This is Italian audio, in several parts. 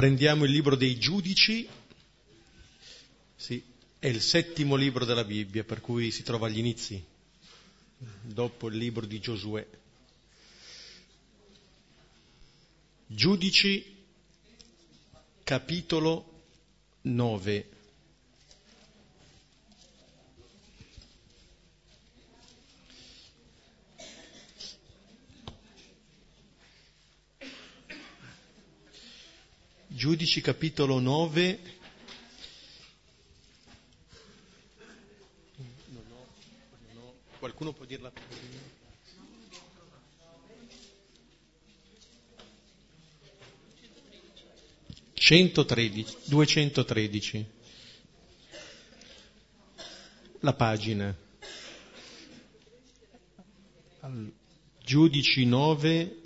Prendiamo il libro dei giudici, sì, è il settimo libro della Bibbia, per cui si trova agli inizi, dopo il libro di Giosuè. Giudici, capitolo 9. Giudici capitolo 9. Non ho, non ho. Qualcuno può dirla? 113, 213. La pagina. Giudici 9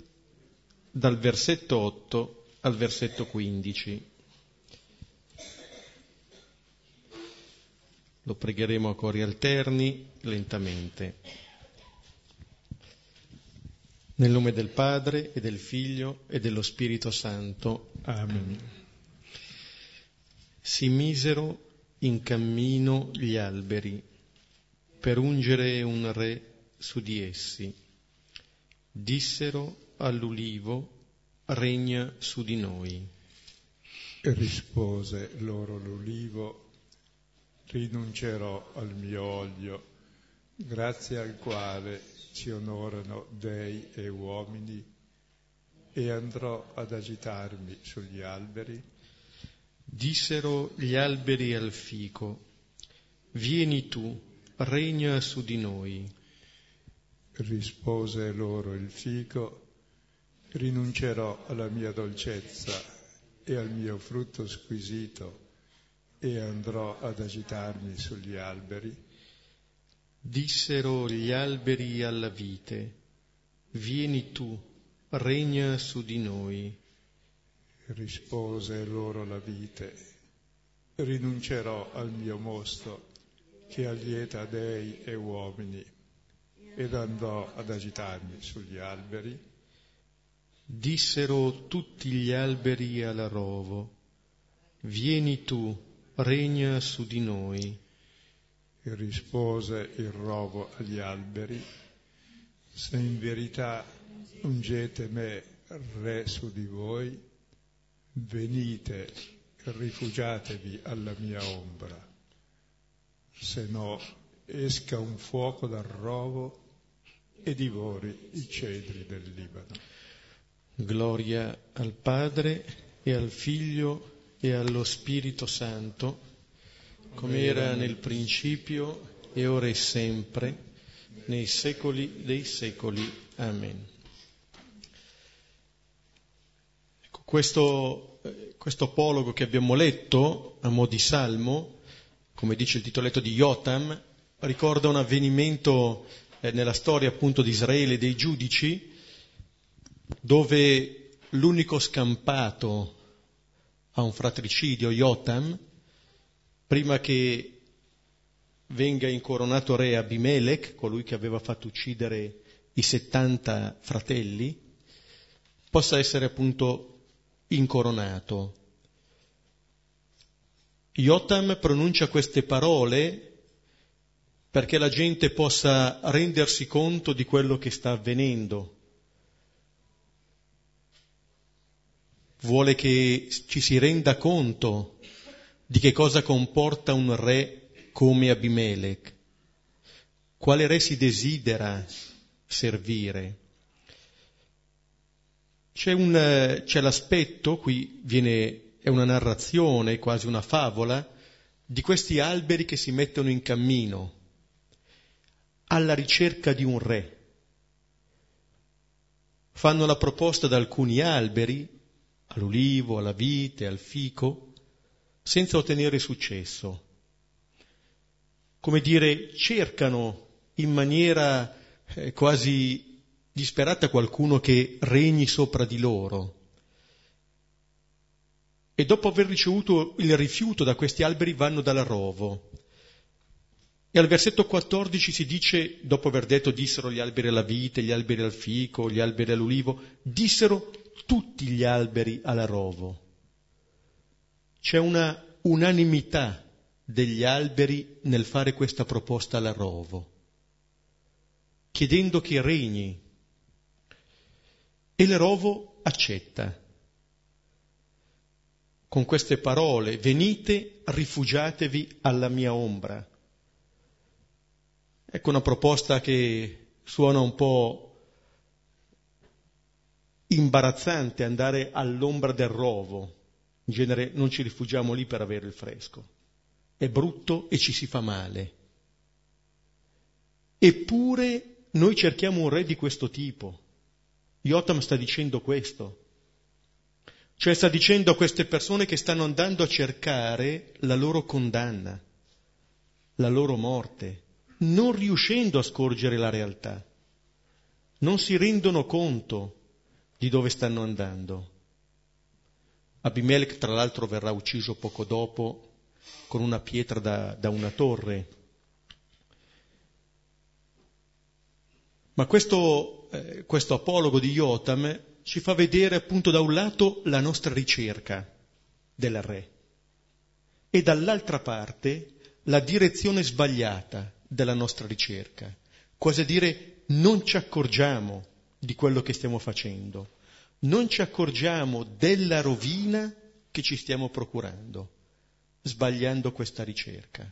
dal versetto 8 al versetto 15. Lo pregheremo a cori alterni, lentamente. Nel nome del Padre e del Figlio e dello Spirito Santo. Amen. Si misero in cammino gli alberi per ungere un re su di essi. Dissero all'ulivo regna su di noi. E rispose loro l'ulivo, rinuncerò al mio olio, grazie al quale ci onorano dei e uomini, e andrò ad agitarmi sugli alberi. Dissero gli alberi al fico, vieni tu, regna su di noi. Rispose loro il fico, rinuncerò alla mia dolcezza e al mio frutto squisito e andrò ad agitarmi sugli alberi. Dissero gli alberi alla vite, vieni tu, regna su di noi. Rispose loro la vite, rinuncerò al mio mosto che allieta dei e uomini ed andò ad agitarmi sugli alberi Dissero tutti gli alberi alla rovo, vieni tu, regna su di noi. E rispose il rovo agli alberi, se in verità ungete me re su di voi, venite rifugiatevi alla mia ombra, se no esca un fuoco dal rovo e divori i cedri del Libano. Gloria al Padre e al Figlio e allo Spirito Santo, come era nel principio e ora e sempre, nei secoli dei secoli. Amen. Ecco, questo, questo apologo che abbiamo letto a mo' di salmo, come dice il titoletto di Jotam, ricorda un avvenimento eh, nella storia appunto di Israele dei giudici, dove l'unico scampato a un fratricidio, Jotam, prima che venga incoronato re Abimelech, colui che aveva fatto uccidere i 70 fratelli, possa essere appunto incoronato. Jotam pronuncia queste parole perché la gente possa rendersi conto di quello che sta avvenendo vuole che ci si renda conto di che cosa comporta un re come Abimelech, quale re si desidera servire. C'è, un, c'è l'aspetto, qui viene, è una narrazione, quasi una favola, di questi alberi che si mettono in cammino alla ricerca di un re. Fanno la proposta ad alcuni alberi all'ulivo, alla vite, al fico, senza ottenere successo. Come dire, cercano in maniera eh, quasi disperata qualcuno che regni sopra di loro. E dopo aver ricevuto il rifiuto da questi alberi vanno dalla rovo. E al versetto 14 si dice, dopo aver detto dissero gli alberi alla vite, gli alberi al fico, gli alberi all'ulivo, dissero tutti gli alberi alla rovo. c'è una unanimità degli alberi nel fare questa proposta alla rovo, chiedendo che regni. E l'Erovo accetta. Con queste parole, venite, rifugiatevi alla mia ombra. Ecco una proposta che suona un po' imbarazzante andare all'ombra del rovo. In genere non ci rifugiamo lì per avere il fresco. È brutto e ci si fa male. Eppure noi cerchiamo un re di questo tipo. Jotam sta dicendo questo. Cioè sta dicendo a queste persone che stanno andando a cercare la loro condanna, la loro morte, non riuscendo a scorgere la realtà. Non si rendono conto di dove stanno andando. Abimelech, tra l'altro, verrà ucciso poco dopo con una pietra da, da una torre. Ma questo, eh, questo apologo di Jotam ci fa vedere appunto da un lato la nostra ricerca del re e dall'altra parte la direzione sbagliata della nostra ricerca, quasi a dire non ci accorgiamo di quello che stiamo facendo, non ci accorgiamo della rovina che ci stiamo procurando, sbagliando questa ricerca.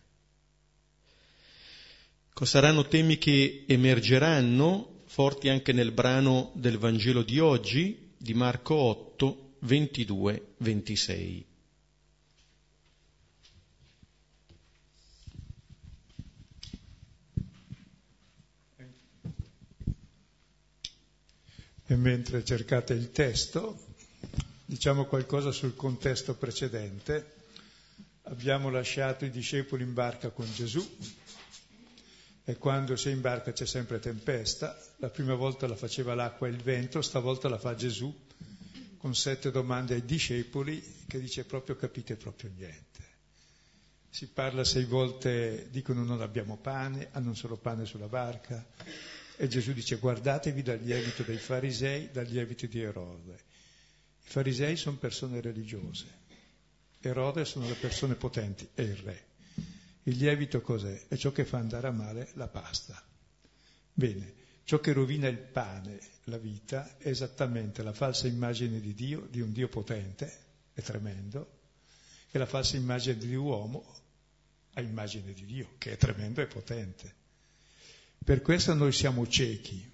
Saranno temi che emergeranno, forti anche nel brano del Vangelo di oggi, di Marco 8, 22, 26. E mentre cercate il testo, diciamo qualcosa sul contesto precedente. Abbiamo lasciato i discepoli in barca con Gesù e quando sei in barca c'è sempre tempesta. La prima volta la faceva l'acqua e il vento, stavolta la fa Gesù con sette domande ai discepoli che dice proprio capite proprio niente. Si parla sei volte, dicono non abbiamo pane, hanno solo pane sulla barca, e Gesù dice guardatevi dal lievito dei farisei, dal lievito di Erode. I farisei sono persone religiose, Erode sono le persone potenti, è il re. Il lievito cos'è? È ciò che fa andare a male la pasta. Bene, ciò che rovina il pane, la vita, è esattamente la falsa immagine di Dio, di un Dio potente, è tremendo, e la falsa immagine di uomo a immagine di Dio, che è tremendo e potente. Per questo noi siamo ciechi.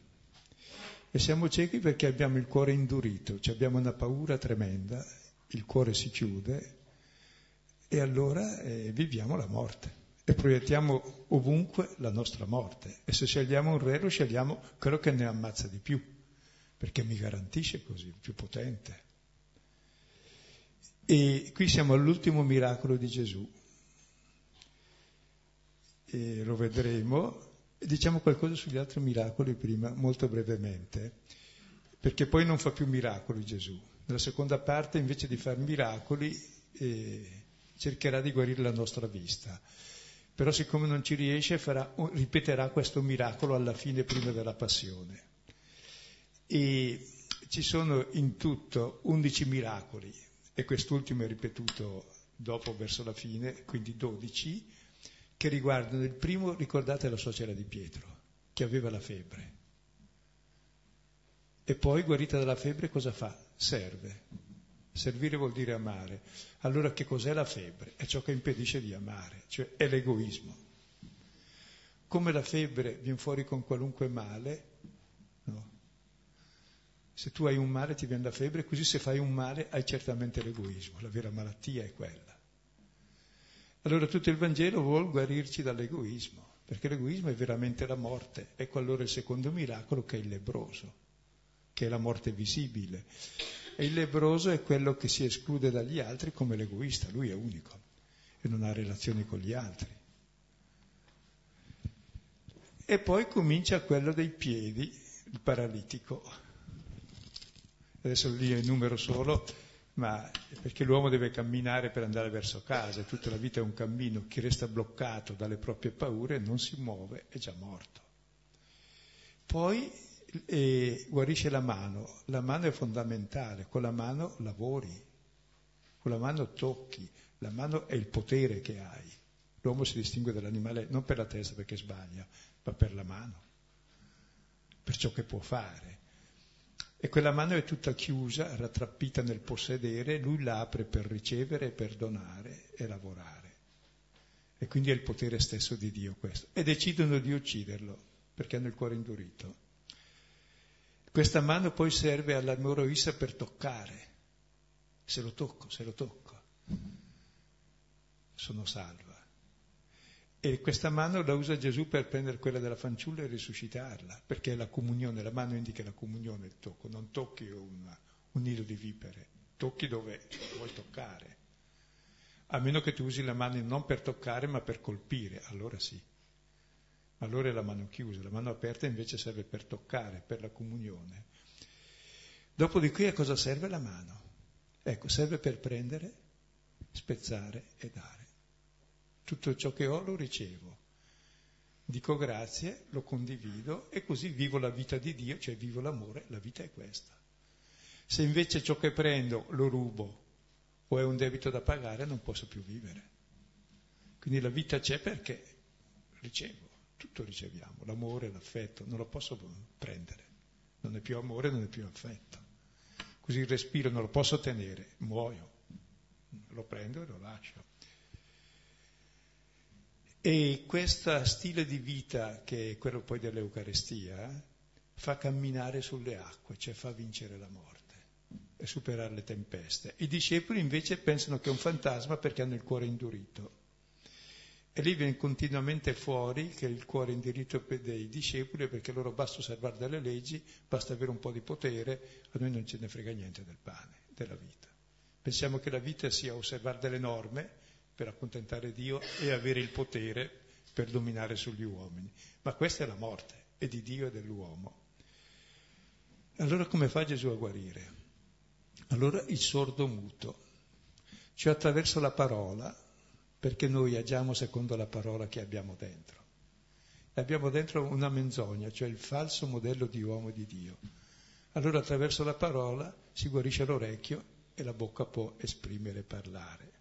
E siamo ciechi perché abbiamo il cuore indurito, cioè abbiamo una paura tremenda, il cuore si chiude e allora eh, viviamo la morte e proiettiamo ovunque la nostra morte. E se scegliamo un re lo scegliamo quello che ne ammazza di più, perché mi garantisce così, il più potente. E qui siamo all'ultimo miracolo di Gesù. E lo vedremo, Diciamo qualcosa sugli altri miracoli prima, molto brevemente, perché poi non fa più miracoli Gesù. Nella seconda parte, invece di fare miracoli, eh, cercherà di guarire la nostra vista. Però siccome non ci riesce, farà, ripeterà questo miracolo alla fine, prima della passione. E ci sono in tutto undici miracoli, e quest'ultimo è ripetuto dopo, verso la fine, quindi dodici, che riguardano il primo, ricordate la suocera di Pietro, che aveva la febbre. E poi, guarita dalla febbre, cosa fa? Serve. Servire vuol dire amare. Allora che cos'è la febbre? È ciò che impedisce di amare, cioè è l'egoismo. Come la febbre viene fuori con qualunque male, no? Se tu hai un male ti viene la febbre, così se fai un male hai certamente l'egoismo, la vera malattia è quella. Allora tutto il Vangelo vuol guarirci dall'egoismo, perché l'egoismo è veramente la morte. Ecco allora il secondo miracolo che è il lebroso, che è la morte visibile. E il lebroso è quello che si esclude dagli altri come l'egoista, lui è unico e non ha relazioni con gli altri. E poi comincia quello dei piedi, il paralitico. Adesso lì numero solo ma perché l'uomo deve camminare per andare verso casa, tutta la vita è un cammino, chi resta bloccato dalle proprie paure non si muove, è già morto. Poi eh, guarisce la mano, la mano è fondamentale, con la mano lavori, con la mano tocchi, La mano è il potere che hai. L'uomo si distingue dall'animale non per la testa perché sbaglia, ma per la mano, per ciò che può fare. E quella mano è tutta chiusa, rattrappita nel possedere, lui la apre per ricevere, e per donare e lavorare. E quindi è il potere stesso di Dio questo. E decidono di ucciderlo perché hanno il cuore indurito. Questa mano poi serve all'amoroissa per toccare. Se lo tocco, se lo tocco, sono salva. E questa mano la usa Gesù per prendere quella della fanciulla e risuscitarla, perché è la comunione, la mano indica la comunione, il tocco, non tocchi un, un nido di vipere, tocchi dove vuoi toccare. A meno che tu usi la mano non per toccare ma per colpire, allora sì. Allora è la mano chiusa, la mano aperta invece serve per toccare, per la comunione. Dopodiché a cosa serve la mano? Ecco, serve per prendere, spezzare e dare. Tutto ciò che ho lo ricevo. Dico grazie, lo condivido e così vivo la vita di Dio, cioè vivo l'amore, la vita è questa. Se invece ciò che prendo lo rubo o è un debito da pagare, non posso più vivere. Quindi la vita c'è perché ricevo, tutto riceviamo, l'amore, l'affetto, non lo posso prendere, non è più amore, non è più affetto. Così il respiro non lo posso tenere, muoio, lo prendo e lo lascio. E questo stile di vita, che è quello poi dell'Eucarestia, fa camminare sulle acque, cioè fa vincere la morte e superare le tempeste. I discepoli invece pensano che è un fantasma perché hanno il cuore indurito. E lì viene continuamente fuori che il cuore indurito dei discepoli è perché loro basta osservare delle leggi, basta avere un po' di potere, a noi non ce ne frega niente del pane, della vita. Pensiamo che la vita sia osservare delle norme per accontentare Dio e avere il potere per dominare sugli uomini. Ma questa è la morte, è di Dio e dell'uomo. Allora come fa Gesù a guarire? Allora il sordo muto, cioè attraverso la parola, perché noi agiamo secondo la parola che abbiamo dentro. E abbiamo dentro una menzogna, cioè il falso modello di uomo di Dio. Allora attraverso la parola si guarisce l'orecchio e la bocca può esprimere e parlare.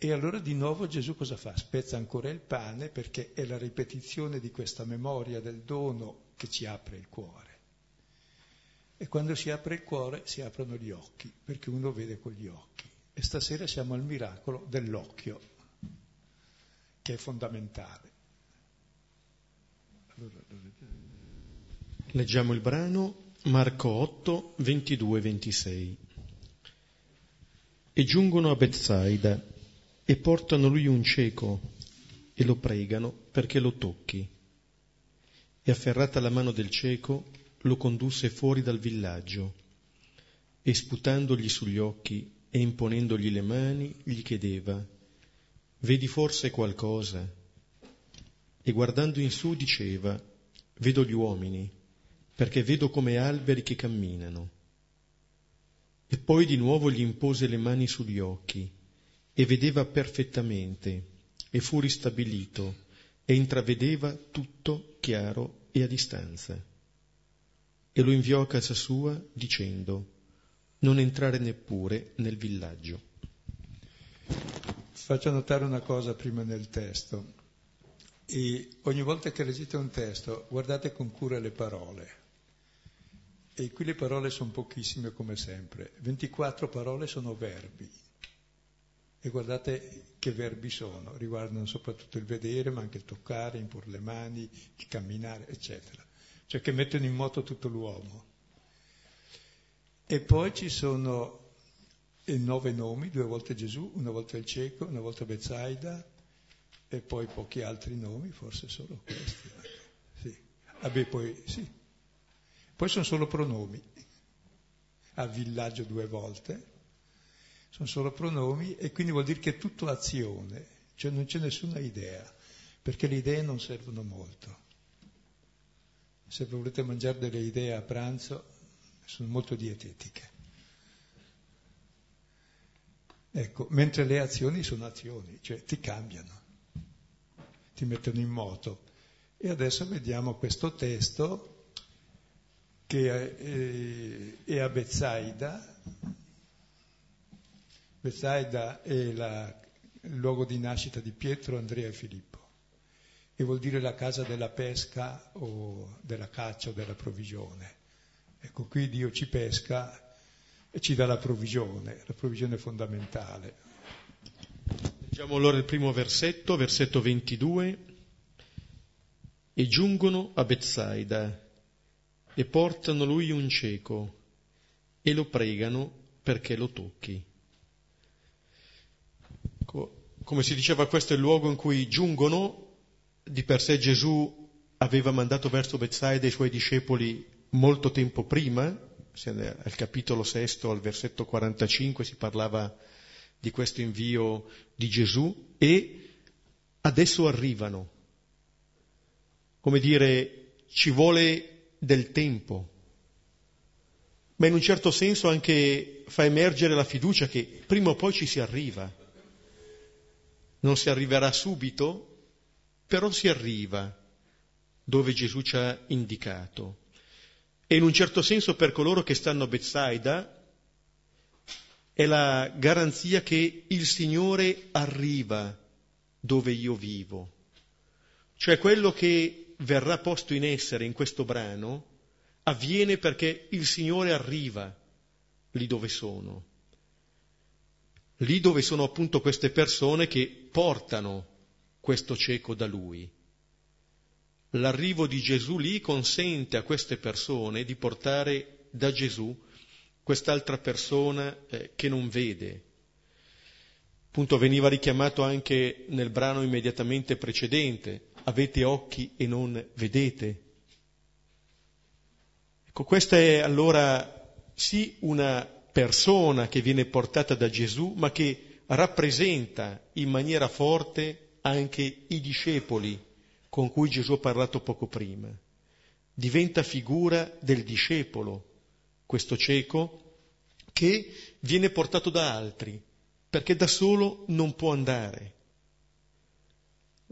E allora di nuovo Gesù cosa fa? Spezza ancora il pane perché è la ripetizione di questa memoria del dono che ci apre il cuore. E quando si apre il cuore si aprono gli occhi, perché uno vede con gli occhi. E stasera siamo al miracolo dell'occhio, che è fondamentale. Allora, Leggiamo il brano Marco 8, 22-26. E giungono a Bethsaida e portano lui un cieco e lo pregano perché lo tocchi. E afferrata la mano del cieco, lo condusse fuori dal villaggio e sputandogli sugli occhi e imponendogli le mani gli chiedeva Vedi forse qualcosa? E guardando in su diceva Vedo gli uomini, perché vedo come alberi che camminano. E poi di nuovo gli impose le mani sugli occhi e vedeva perfettamente e fu ristabilito e intravedeva tutto chiaro e a distanza e lo inviò a casa sua dicendo non entrare neppure nel villaggio. Faccio notare una cosa prima nel testo. E ogni volta che leggete un testo, guardate con cura le parole. E qui le parole sono pochissime come sempre. 24 parole sono verbi. E guardate che verbi sono. Riguardano soprattutto il vedere, ma anche il toccare, imporre le mani, il camminare, eccetera cioè che mettono in moto tutto l'uomo. E poi ci sono nove nomi, due volte Gesù, una volta il cieco, una volta Bezzaida e poi pochi altri nomi, forse solo questi. Sì. Vabbè, poi sì. Poi sono solo pronomi. A villaggio due volte, sono solo pronomi e quindi vuol dire che è tutto azione, cioè non c'è nessuna idea, perché le idee non servono molto se volete mangiare delle idee a pranzo, sono molto dietetiche. Ecco, mentre le azioni sono azioni, cioè ti cambiano, ti mettono in moto. E adesso vediamo questo testo che è, a Bezzaida Bethsaida è la, il luogo di nascita di Pietro, Andrea e Filippo e vuol dire la casa della pesca o della caccia o della provvigione. Ecco, qui Dio ci pesca e ci dà la provvigione, la provvigione fondamentale. Leggiamo allora il primo versetto, versetto 22. E giungono a Bezzaida e portano lui un cieco e lo pregano perché lo tocchi. Come si diceva, questo è il luogo in cui giungono, di per sé Gesù aveva mandato verso Bezzaida i suoi discepoli molto tempo prima, al capitolo sesto, al versetto 45 si parlava di questo invio di Gesù e adesso arrivano. Come dire, ci vuole del tempo, ma in un certo senso anche fa emergere la fiducia che prima o poi ci si arriva. Non si arriverà subito, però si arriva dove Gesù ci ha indicato. E in un certo senso per coloro che stanno a Bethsaida è la garanzia che il Signore arriva dove io vivo. Cioè quello che verrà posto in essere in questo brano avviene perché il Signore arriva lì dove sono, lì dove sono appunto queste persone che portano questo cieco da Lui. L'arrivo di Gesù lì consente a queste persone di portare da Gesù quest'altra persona eh, che non vede. Appunto veniva richiamato anche nel brano immediatamente precedente, avete occhi e non vedete. Ecco, questa è allora sì una persona che viene portata da Gesù, ma che rappresenta in maniera forte anche i discepoli con cui Gesù ha parlato poco prima. Diventa figura del discepolo, questo cieco, che viene portato da altri, perché da solo non può andare.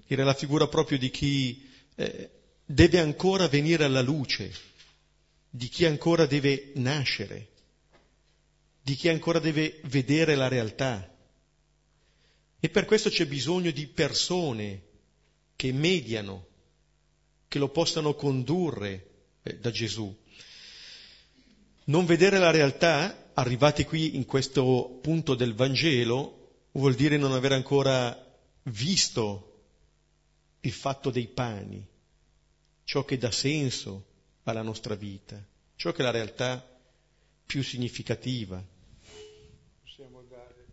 Era la figura proprio di chi eh, deve ancora venire alla luce, di chi ancora deve nascere, di chi ancora deve vedere la realtà. E per questo c'è bisogno di persone che mediano, che lo possano condurre eh, da Gesù. Non vedere la realtà, arrivati qui in questo punto del Vangelo, vuol dire non aver ancora visto il fatto dei pani, ciò che dà senso alla nostra vita, ciò che è la realtà più significativa. Possiamo dare,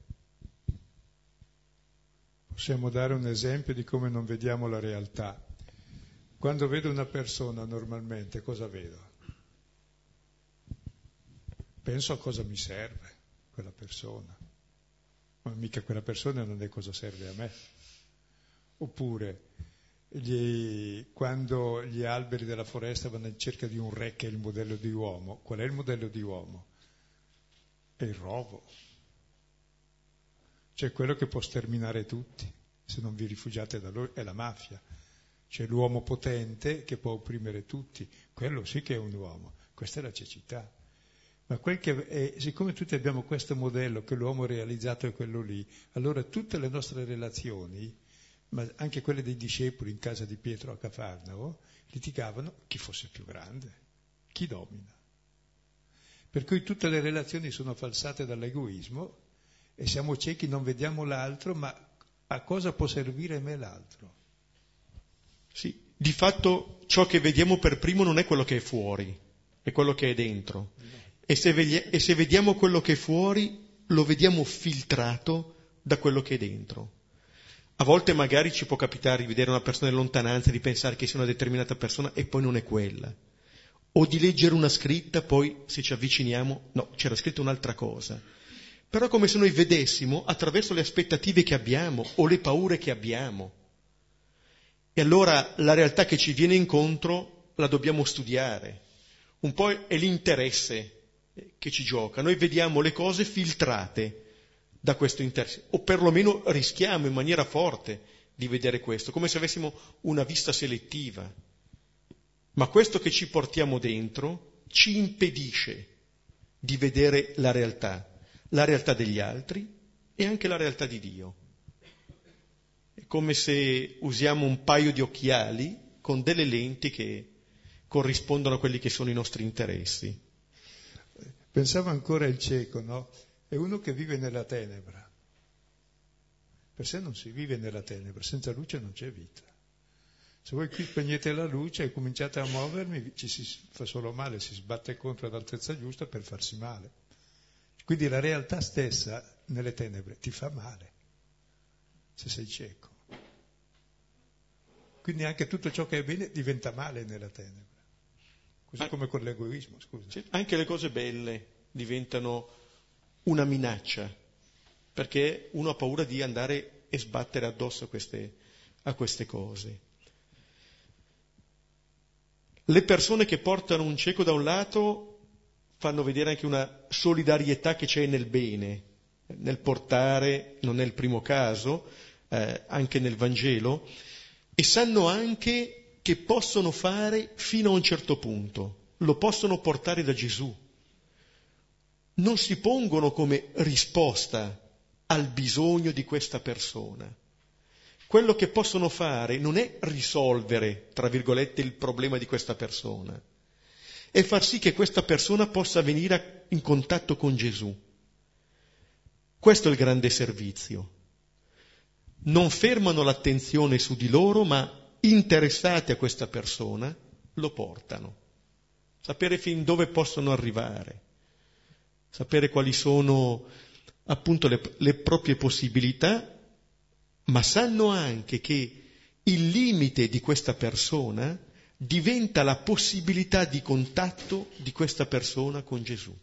possiamo dare un esempio di come non vediamo la realtà. Quando vedo una persona normalmente cosa vedo? Penso a cosa mi serve quella persona, ma mica quella persona non è cosa serve a me. Oppure gli, quando gli alberi della foresta vanno in cerca di un re che è il modello di uomo, qual è il modello di uomo? È il rovo, cioè quello che può sterminare tutti, se non vi rifugiate da lui, è la mafia, c'è l'uomo potente che può opprimere tutti, quello sì che è un uomo, questa è la cecità. Ma è, siccome tutti abbiamo questo modello che l'uomo realizzato è quello lì, allora tutte le nostre relazioni ma anche quelle dei discepoli in casa di Pietro a Cafarnao, litigavano chi fosse più grande, chi domina. Per cui tutte le relazioni sono falsate dall'egoismo e siamo ciechi, non vediamo l'altro, ma a cosa può servire me l'altro? Sì, di fatto ciò che vediamo per primo non è quello che è fuori, è quello che è dentro. E se, vedi- e se vediamo quello che è fuori, lo vediamo filtrato da quello che è dentro. A volte magari ci può capitare di vedere una persona in lontananza di pensare che sia una determinata persona e poi non è quella. O di leggere una scritta, poi se ci avviciniamo, no, c'era scritta un'altra cosa. Però come se noi vedessimo attraverso le aspettative che abbiamo o le paure che abbiamo. E allora la realtà che ci viene incontro la dobbiamo studiare. Un po' è l'interesse che ci gioca. Noi vediamo le cose filtrate da questo interesse, o perlomeno rischiamo in maniera forte di vedere questo, come se avessimo una vista selettiva. Ma questo che ci portiamo dentro ci impedisce di vedere la realtà, la realtà degli altri, e anche la realtà di Dio. È come se usiamo un paio di occhiali con delle lenti che corrispondono a quelli che sono i nostri interessi. Pensavo ancora il cieco, no? È uno che vive nella tenebra. Per sé non si vive nella tenebra, senza luce non c'è vita. Se voi qui spegnete la luce e cominciate a muovermi, ci si fa solo male, si sbatte contro ad giusta per farsi male. Quindi la realtà stessa nelle tenebre ti fa male, se sei cieco. Quindi anche tutto ciò che è bene diventa male nella tenebra. Così come con l'egoismo, scusa. Anche le cose belle diventano una minaccia, perché uno ha paura di andare e sbattere addosso a queste, a queste cose. Le persone che portano un cieco da un lato fanno vedere anche una solidarietà che c'è nel bene, nel portare, non è il primo caso, eh, anche nel Vangelo, e sanno anche che possono fare fino a un certo punto, lo possono portare da Gesù. Non si pongono come risposta al bisogno di questa persona. Quello che possono fare non è risolvere, tra virgolette, il problema di questa persona, è far sì che questa persona possa venire in contatto con Gesù. Questo è il grande servizio. Non fermano l'attenzione su di loro, ma interessati a questa persona, lo portano. Sapere fin dove possono arrivare, sapere quali sono appunto le, le proprie possibilità, ma sanno anche che il limite di questa persona diventa la possibilità di contatto di questa persona con Gesù.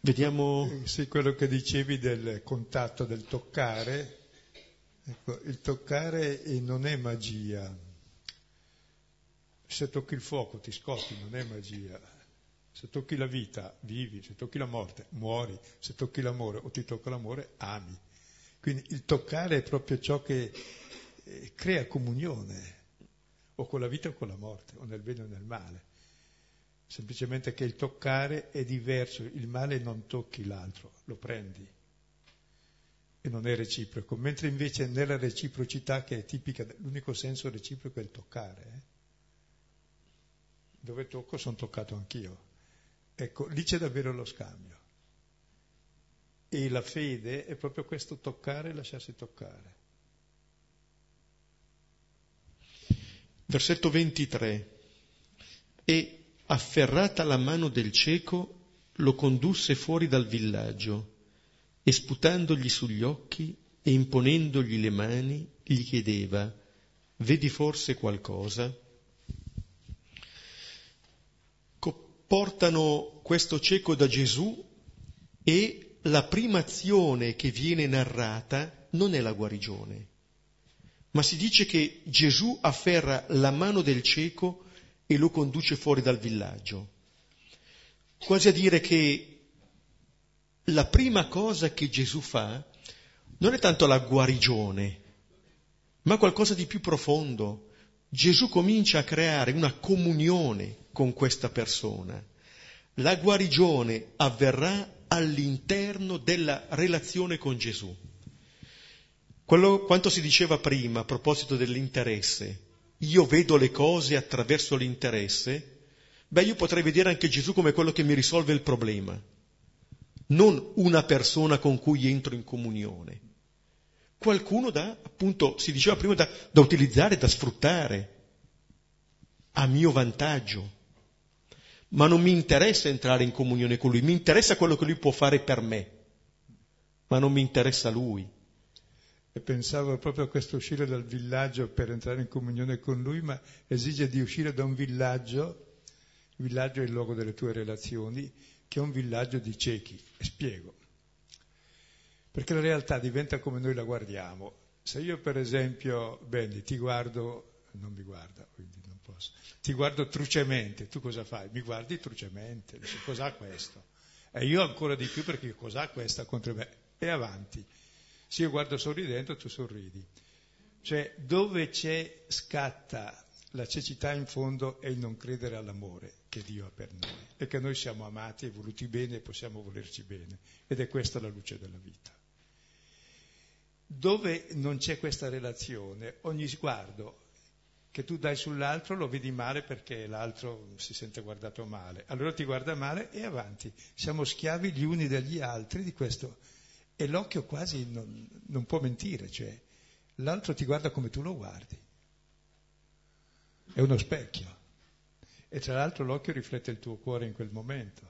Vediamo. Sì, quello che dicevi del contatto, del toccare, Ecco, il toccare non è magia. Se tocchi il fuoco ti scoppi, non è magia. Se tocchi la vita, vivi, se tocchi la morte, muori, se tocchi l'amore o ti tocca l'amore, ami. Quindi il toccare è proprio ciò che crea comunione, o con la vita o con la morte, o nel bene o nel male. Semplicemente che il toccare è diverso, il male non tocchi l'altro, lo prendi e non è reciproco, mentre invece nella reciprocità che è tipica, l'unico senso reciproco è il toccare. Eh? Dove tocco sono toccato anch'io. Ecco, lì c'è davvero lo scambio. E la fede è proprio questo toccare e lasciarsi toccare. Versetto 23. E afferrata la mano del cieco, lo condusse fuori dal villaggio e sputandogli sugli occhi e imponendogli le mani, gli chiedeva, vedi forse qualcosa? Portano questo cieco da Gesù e la prima azione che viene narrata non è la guarigione, ma si dice che Gesù afferra la mano del cieco e lo conduce fuori dal villaggio. Quasi a dire che la prima cosa che Gesù fa non è tanto la guarigione, ma qualcosa di più profondo. Gesù comincia a creare una comunione con questa persona. La guarigione avverrà all'interno della relazione con Gesù. Quello, quanto si diceva prima a proposito dell'interesse, io vedo le cose attraverso l'interesse, beh io potrei vedere anche Gesù come quello che mi risolve il problema non una persona con cui entro in comunione. Qualcuno da, appunto, si diceva prima, da, da utilizzare, da sfruttare a mio vantaggio. Ma non mi interessa entrare in comunione con lui, mi interessa quello che lui può fare per me, ma non mi interessa lui. E pensavo proprio a questo uscire dal villaggio per entrare in comunione con lui, ma esige di uscire da un villaggio, il villaggio è il luogo delle tue relazioni, che è un villaggio di ciechi. E spiego. Perché la realtà diventa come noi la guardiamo. Se io per esempio, Benny, ti guardo, non mi guarda, quindi non posso, ti guardo trucemente, tu cosa fai? Mi guardi trucemente, cos'ha questo? E io ancora di più perché cos'ha questa contro me? E avanti. Se io guardo sorridendo, tu sorridi. Cioè, dove c'è, scatta la cecità in fondo è il non credere all'amore che Dio ha per noi e che noi siamo amati e voluti bene e possiamo volerci bene. Ed è questa la luce della vita. Dove non c'è questa relazione, ogni sguardo che tu dai sull'altro lo vedi male perché l'altro si sente guardato male. Allora ti guarda male e avanti. Siamo schiavi gli uni degli altri di questo. E l'occhio quasi non, non può mentire, cioè l'altro ti guarda come tu lo guardi. È uno specchio. E tra l'altro l'occhio riflette il tuo cuore in quel momento.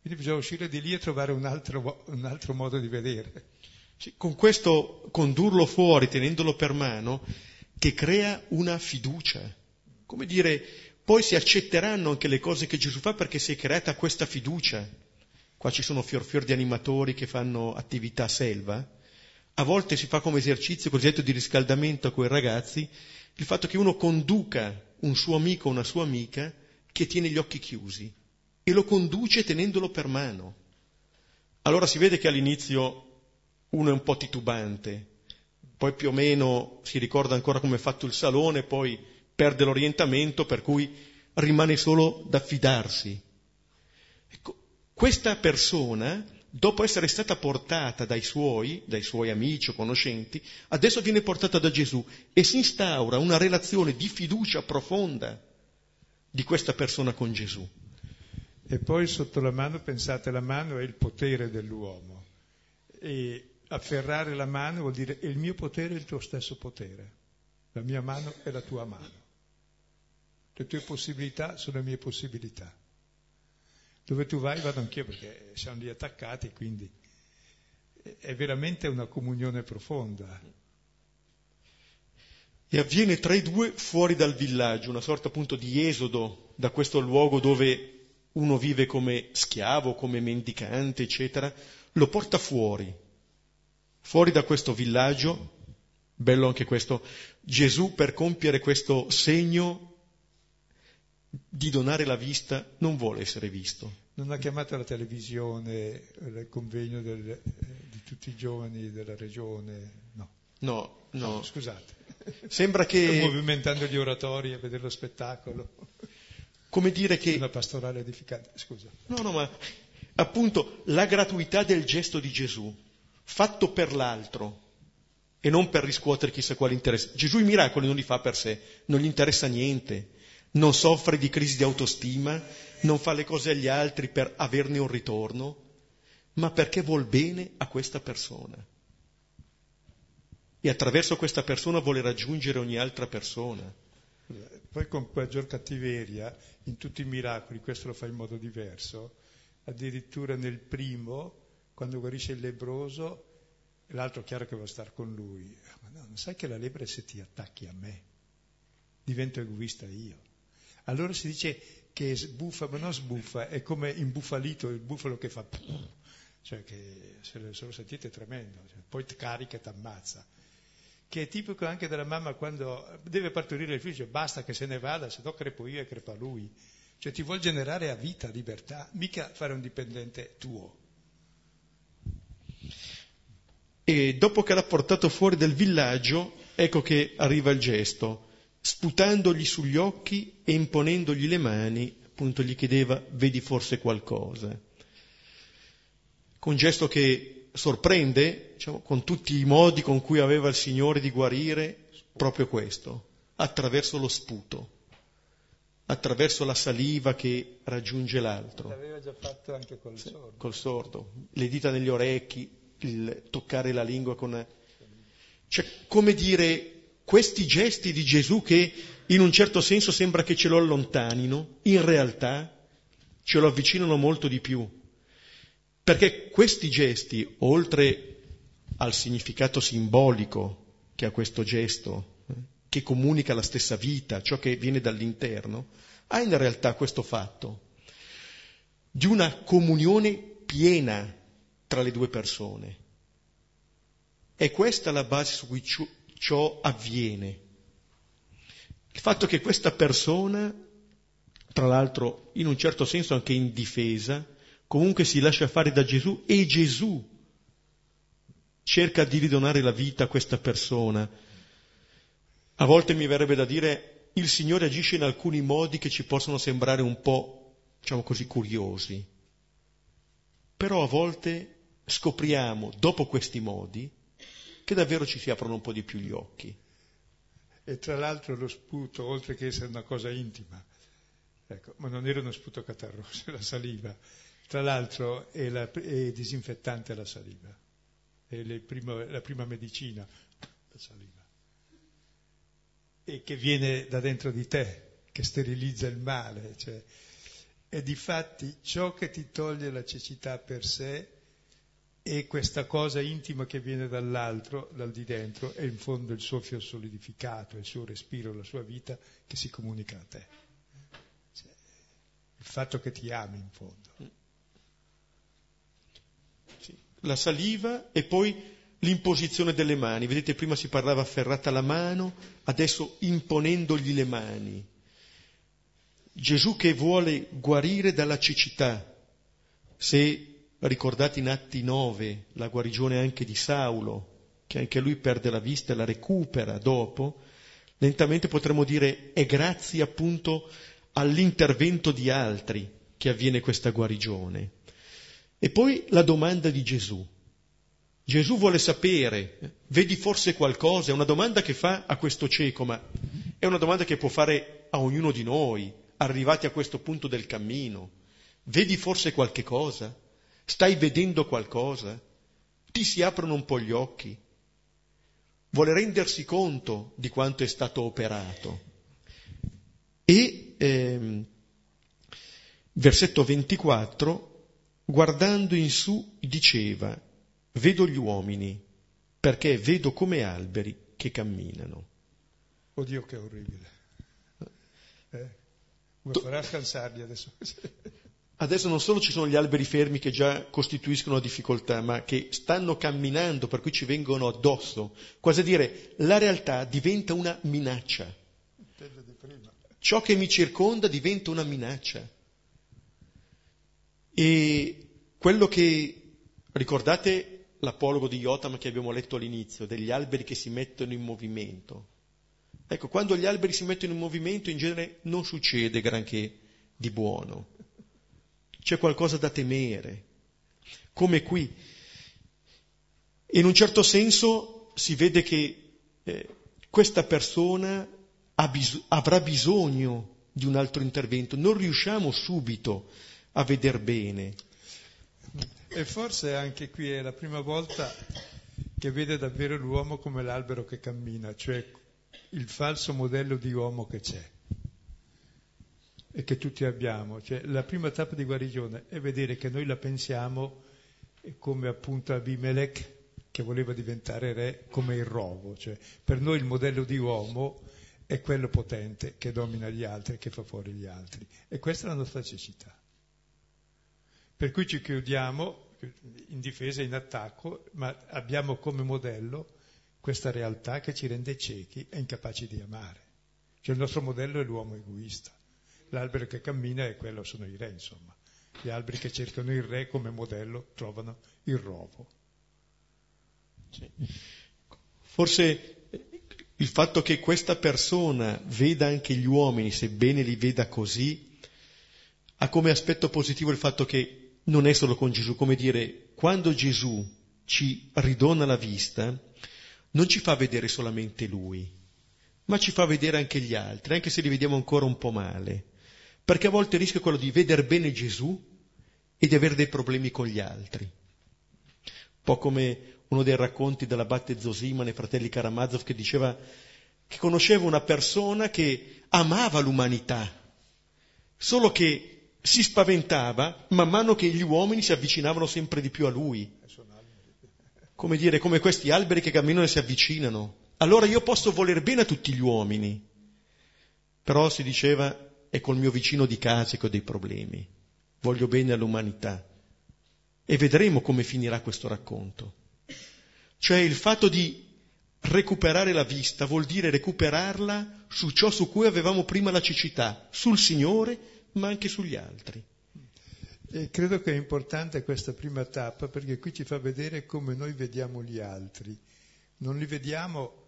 Quindi bisogna uscire di lì e trovare un altro, un altro modo di vedere. Sì, con questo condurlo fuori, tenendolo per mano, che crea una fiducia. Come dire, poi si accetteranno anche le cose che Gesù fa perché si è creata questa fiducia. Qua ci sono fior fior di animatori che fanno attività selva. A volte si fa come esercizio cosiddetto di riscaldamento con i ragazzi il fatto che uno conduca un suo amico o una sua amica che tiene gli occhi chiusi e lo conduce tenendolo per mano. Allora si vede che all'inizio uno è un po' titubante, poi più o meno si ricorda ancora come è fatto il salone, poi perde l'orientamento, per cui rimane solo da fidarsi. Ecco, questa persona, dopo essere stata portata dai suoi, dai suoi amici o conoscenti, adesso viene portata da Gesù e si instaura una relazione di fiducia profonda di questa persona con Gesù. E poi sotto la mano, pensate, la mano è il potere dell'uomo. E afferrare la mano vuol dire il mio potere è il tuo stesso potere, la mia mano è la tua mano, le tue possibilità sono le mie possibilità. Dove tu vai vado anch'io perché siamo lì attaccati, quindi è veramente una comunione profonda. E avviene tra i due fuori dal villaggio, una sorta appunto di esodo da questo luogo dove uno vive come schiavo, come mendicante, eccetera, lo porta fuori, Fuori da questo villaggio, bello anche questo, Gesù per compiere questo segno di donare la vista non vuole essere visto. Non ha chiamato la televisione, il convegno del, eh, di tutti i giovani della regione, no. No, no. no scusate. Sembra che... movimentando gli oratori a vedere lo spettacolo. Come dire che... Una pastorale edificante, scusa. No, no, ma appunto la gratuità del gesto di Gesù fatto per l'altro e non per riscuotere chissà quale interesse. Gesù i miracoli non li fa per sé, non gli interessa niente, non soffre di crisi di autostima, non fa le cose agli altri per averne un ritorno, ma perché vuol bene a questa persona. E attraverso questa persona vuole raggiungere ogni altra persona. Poi con maggior cattiveria, in tutti i miracoli, questo lo fa in modo diverso, addirittura nel primo quando guarisce il lebroso, l'altro chiaro che vuole stare con lui. Ma no, non sai che la lepre se ti attacchi a me, divento egoista io. Allora si dice che sbuffa, ma non sbuffa, è come imbufalito il bufalo che fa... Cioè che se lo, se lo sentite è tremendo, cioè, poi ti carica e ti ammazza. Che è tipico anche della mamma quando deve partorire il figlio, basta che se ne vada, se no crepo io e crepa lui. Cioè ti vuol generare a vita libertà, mica fare un dipendente tuo. E dopo che l'ha portato fuori del villaggio, ecco che arriva il gesto. Sputandogli sugli occhi e imponendogli le mani, appunto gli chiedeva, vedi forse qualcosa. Con gesto che sorprende, diciamo, con tutti i modi con cui aveva il Signore di guarire, proprio questo, attraverso lo sputo, attraverso la saliva che raggiunge l'altro. L'aveva già fatto anche col sordo. Col sordo, le dita negli orecchi, il toccare la lingua con... Cioè, come dire, questi gesti di Gesù che in un certo senso sembra che ce lo allontanino, in realtà ce lo avvicinano molto di più. Perché questi gesti, oltre al significato simbolico che ha questo gesto, eh, che comunica la stessa vita, ciò che viene dall'interno, ha in realtà questo fatto di una comunione piena tra le due persone. È questa la base su cui ciò avviene. Il fatto che questa persona, tra l'altro in un certo senso anche indifesa, comunque si lascia fare da Gesù e Gesù cerca di ridonare la vita a questa persona. A volte mi verrebbe da dire il Signore agisce in alcuni modi che ci possono sembrare un po', diciamo così, curiosi. Però a volte scopriamo, dopo questi modi, che davvero ci si aprono un po' di più gli occhi. E tra l'altro lo sputo, oltre che essere una cosa intima, ecco, ma non era uno sputo catarroso, era saliva. Tra l'altro è, la, è disinfettante la saliva, è primo, la prima medicina, la saliva. E che viene da dentro di te, che sterilizza il male. Cioè, e di fatti ciò che ti toglie la cecità per sé e questa cosa intima che viene dall'altro, dal di dentro, è in fondo il suo fio solidificato, il suo respiro, la sua vita che si comunica a te. Cioè, il fatto che ti ami in fondo. Sì. La saliva e poi l'imposizione delle mani. Vedete, prima si parlava afferrata la mano, adesso imponendogli le mani. Gesù che vuole guarire dalla cecità. Se Ricordate in Atti 9 la guarigione anche di Saulo, che anche lui perde la vista e la recupera dopo, lentamente potremmo dire è grazie appunto all'intervento di altri che avviene questa guarigione. E poi la domanda di Gesù. Gesù vuole sapere, vedi forse qualcosa? È una domanda che fa a questo cieco, ma è una domanda che può fare a ognuno di noi, arrivati a questo punto del cammino. Vedi forse qualche cosa? Stai vedendo qualcosa? Ti si aprono un po' gli occhi? Vuole rendersi conto di quanto è stato operato. E ehm, versetto 24, guardando in su, diceva, vedo gli uomini, perché vedo come alberi che camminano. Oddio che orribile. Eh? Come farà a scansarli adesso? Adesso non solo ci sono gli alberi fermi che già costituiscono difficoltà, ma che stanno camminando, per cui ci vengono addosso. Quasi a dire, la realtà diventa una minaccia. Ciò che mi circonda diventa una minaccia. E quello che, ricordate l'apologo di Jotam che abbiamo letto all'inizio, degli alberi che si mettono in movimento. Ecco, quando gli alberi si mettono in movimento in genere non succede granché di buono c'è qualcosa da temere, come qui. In un certo senso si vede che eh, questa persona bis- avrà bisogno di un altro intervento, non riusciamo subito a veder bene. E forse anche qui è la prima volta che vede davvero l'uomo come l'albero che cammina, cioè il falso modello di uomo che c'è che tutti abbiamo. Cioè, la prima tappa di guarigione è vedere che noi la pensiamo come appunto Abimelech che voleva diventare re come il rovo. Cioè, per noi il modello di uomo è quello potente che domina gli altri, che fa fuori gli altri. E questa è la nostra cecità. Per cui ci chiudiamo in difesa, in attacco, ma abbiamo come modello questa realtà che ci rende ciechi e incapaci di amare. Cioè il nostro modello è l'uomo egoista. L'albero che cammina è quello, sono i re, insomma. Gli alberi che cercano il re come modello trovano il rovo. Sì. Forse il fatto che questa persona veda anche gli uomini, sebbene li veda così, ha come aspetto positivo il fatto che non è solo con Gesù, come dire, quando Gesù ci ridona la vista, non ci fa vedere solamente Lui, ma ci fa vedere anche gli altri, anche se li vediamo ancora un po' male perché a volte il rischio è quello di vedere bene Gesù e di avere dei problemi con gli altri. Un po' come uno dei racconti dell'abate Zosima nei fratelli Karamazov che diceva che conosceva una persona che amava l'umanità, solo che si spaventava man mano che gli uomini si avvicinavano sempre di più a lui. Come dire, come questi alberi che camminano e si avvicinano. Allora io posso voler bene a tutti gli uomini, però si diceva è col mio vicino di casa che ho dei problemi. Voglio bene all'umanità. E vedremo come finirà questo racconto. Cioè il fatto di recuperare la vista vuol dire recuperarla su ciò su cui avevamo prima la cecità, sul Signore, ma anche sugli altri. E credo che è importante questa prima tappa perché qui ci fa vedere come noi vediamo gli altri. Non li vediamo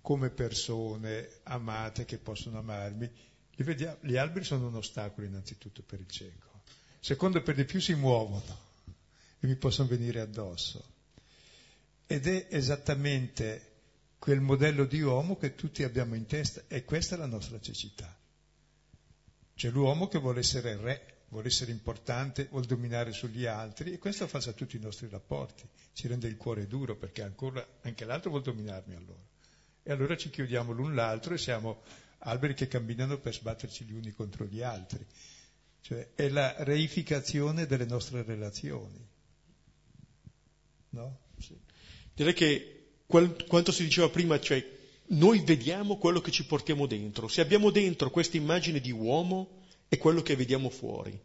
come persone amate che possono amarmi. Vediamo, gli alberi sono un ostacolo innanzitutto per il cieco. Secondo, per di più si muovono e mi possono venire addosso. Ed è esattamente quel modello di uomo che tutti abbiamo in testa e questa è la nostra cecità. C'è l'uomo che vuole essere re, vuole essere importante, vuole dominare sugli altri e questo fa a tutti i nostri rapporti, ci rende il cuore duro perché ancora, anche l'altro vuole dominarmi allora. E allora ci chiudiamo l'un l'altro e siamo alberi che camminano per sbatterci gli uni contro gli altri. Cioè è la reificazione delle nostre relazioni. No? Sì. Direi che quel, quanto si diceva prima, cioè noi vediamo quello che ci portiamo dentro. Se abbiamo dentro questa immagine di uomo, è quello che vediamo fuori.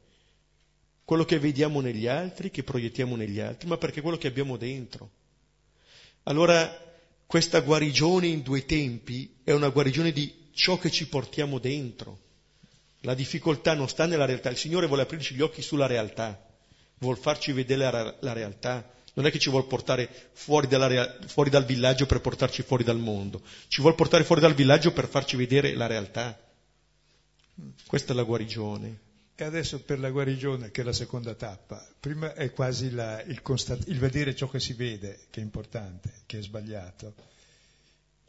Quello che vediamo negli altri, che proiettiamo negli altri, ma perché è quello che abbiamo dentro. Allora, questa guarigione in due tempi è una guarigione di ciò che ci portiamo dentro. La difficoltà non sta nella realtà, il Signore vuole aprirci gli occhi sulla realtà, vuole farci vedere la, la realtà, non è che ci vuole portare fuori, rea- fuori, dal villaggio per portarci fuori dal mondo, ci vuole portare fuori dal villaggio per farci vedere la realtà. Questa è la guarigione. E adesso per la guarigione, che è la seconda tappa, prima è quasi la, il, constat- il vedere ciò che si vede, che è importante, che è sbagliato.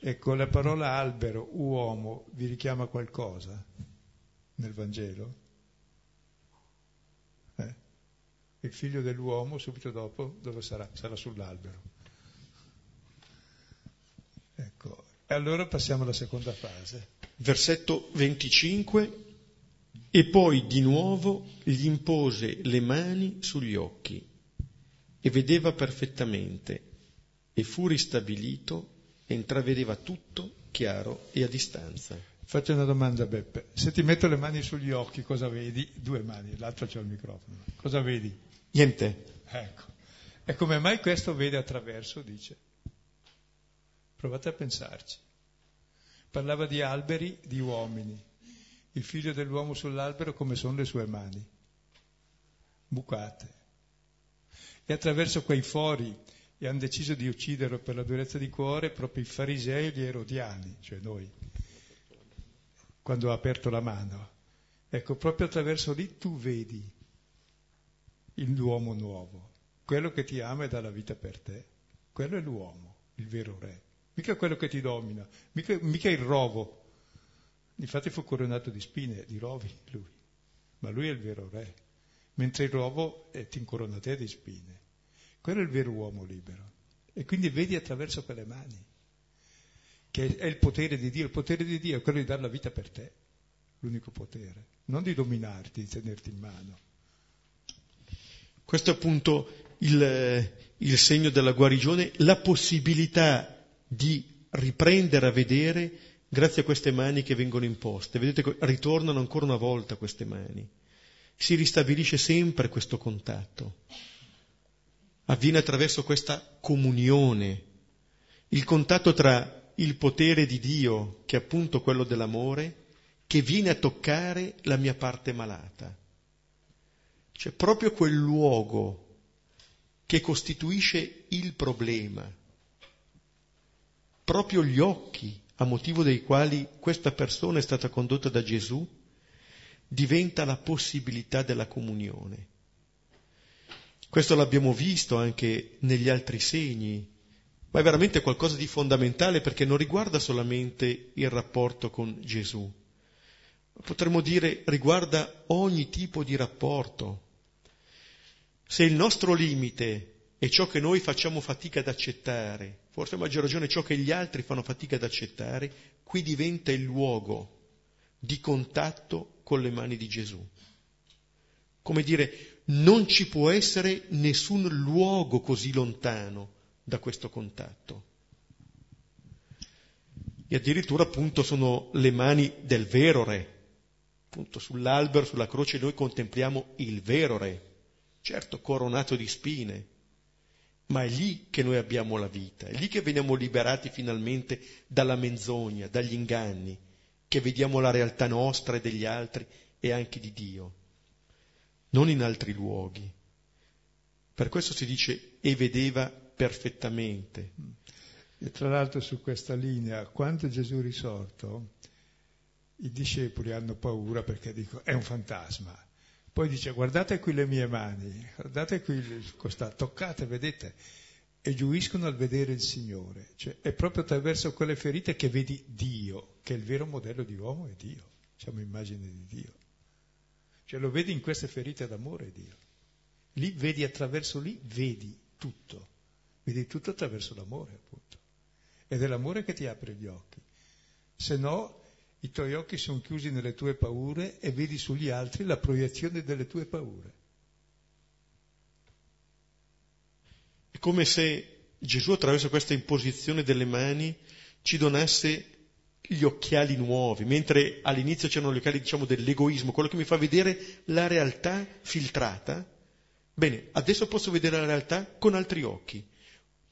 Ecco, la parola albero, uomo, vi richiama qualcosa nel Vangelo? Eh? Il figlio dell'uomo, subito dopo, dove sarà? Sarà sull'albero. Ecco, e allora passiamo alla seconda fase. Versetto 25 e poi di nuovo gli impose le mani sugli occhi e vedeva perfettamente e fu ristabilito intravedeva tutto chiaro e a distanza. Faccio una domanda Beppe, se ti metto le mani sugli occhi cosa vedi? Due mani, l'altro c'è il microfono. Cosa vedi? Niente. Ecco. E come mai questo vede attraverso, dice? Provate a pensarci. Parlava di alberi, di uomini il figlio dell'uomo sull'albero come sono le sue mani, bucate. E attraverso quei fori e hanno deciso di ucciderlo per la durezza di cuore proprio i farisei e gli erodiani, cioè noi, quando ha aperto la mano. Ecco, proprio attraverso lì tu vedi l'uomo nuovo, quello che ti ama e dà la vita per te. Quello è l'uomo, il vero re. Mica quello che ti domina, mica, mica il rovo Infatti fu coronato di spine, di rovi lui, ma lui è il vero re, mentre il rovo è incoronato te di spine. Quello è il vero uomo libero. E quindi vedi attraverso quelle mani, che è il potere di Dio. Il potere di Dio è quello di dare la vita per te, l'unico potere, non di dominarti, di tenerti in mano. Questo è appunto il, il segno della guarigione, la possibilità di riprendere a vedere grazie a queste mani che vengono imposte. Vedete, ritornano ancora una volta queste mani. Si ristabilisce sempre questo contatto. Avviene attraverso questa comunione, il contatto tra il potere di Dio, che è appunto quello dell'amore, che viene a toccare la mia parte malata. Cioè proprio quel luogo che costituisce il problema, proprio gli occhi a motivo dei quali questa persona è stata condotta da Gesù, diventa la possibilità della comunione. Questo l'abbiamo visto anche negli altri segni, ma è veramente qualcosa di fondamentale perché non riguarda solamente il rapporto con Gesù, potremmo dire riguarda ogni tipo di rapporto. Se il nostro limite è ciò che noi facciamo fatica ad accettare, forse a maggior ragione ciò che gli altri fanno fatica ad accettare, qui diventa il luogo di contatto con le mani di Gesù. Come dire, non ci può essere nessun luogo così lontano da questo contatto. E addirittura appunto sono le mani del vero re. Appunto sull'albero, sulla croce noi contempliamo il vero re, certo coronato di spine, ma è lì che noi abbiamo la vita, è lì che veniamo liberati finalmente dalla menzogna, dagli inganni, che vediamo la realtà nostra e degli altri e anche di Dio, non in altri luoghi. Per questo si dice e vedeva perfettamente. E tra l'altro su questa linea, quando Gesù è risorto, i discepoli hanno paura perché dicono è un fantasma. Poi dice guardate qui le mie mani, guardate qui questa, toccate, vedete, e giuiscono al vedere il Signore. Cioè è proprio attraverso quelle ferite che vedi Dio, che il vero modello di uomo è Dio, siamo immagine di Dio. Cioè lo vedi in queste ferite d'amore Dio. Lì vedi attraverso lì, vedi tutto, vedi tutto attraverso l'amore appunto. Ed è l'amore che ti apre gli occhi. Se no i tuoi occhi sono chiusi nelle tue paure e vedi sugli altri la proiezione delle tue paure. È come se Gesù attraverso questa imposizione delle mani ci donasse gli occhiali nuovi, mentre all'inizio c'erano gli occhiali diciamo dell'egoismo, quello che mi fa vedere la realtà filtrata. Bene, adesso posso vedere la realtà con altri occhi.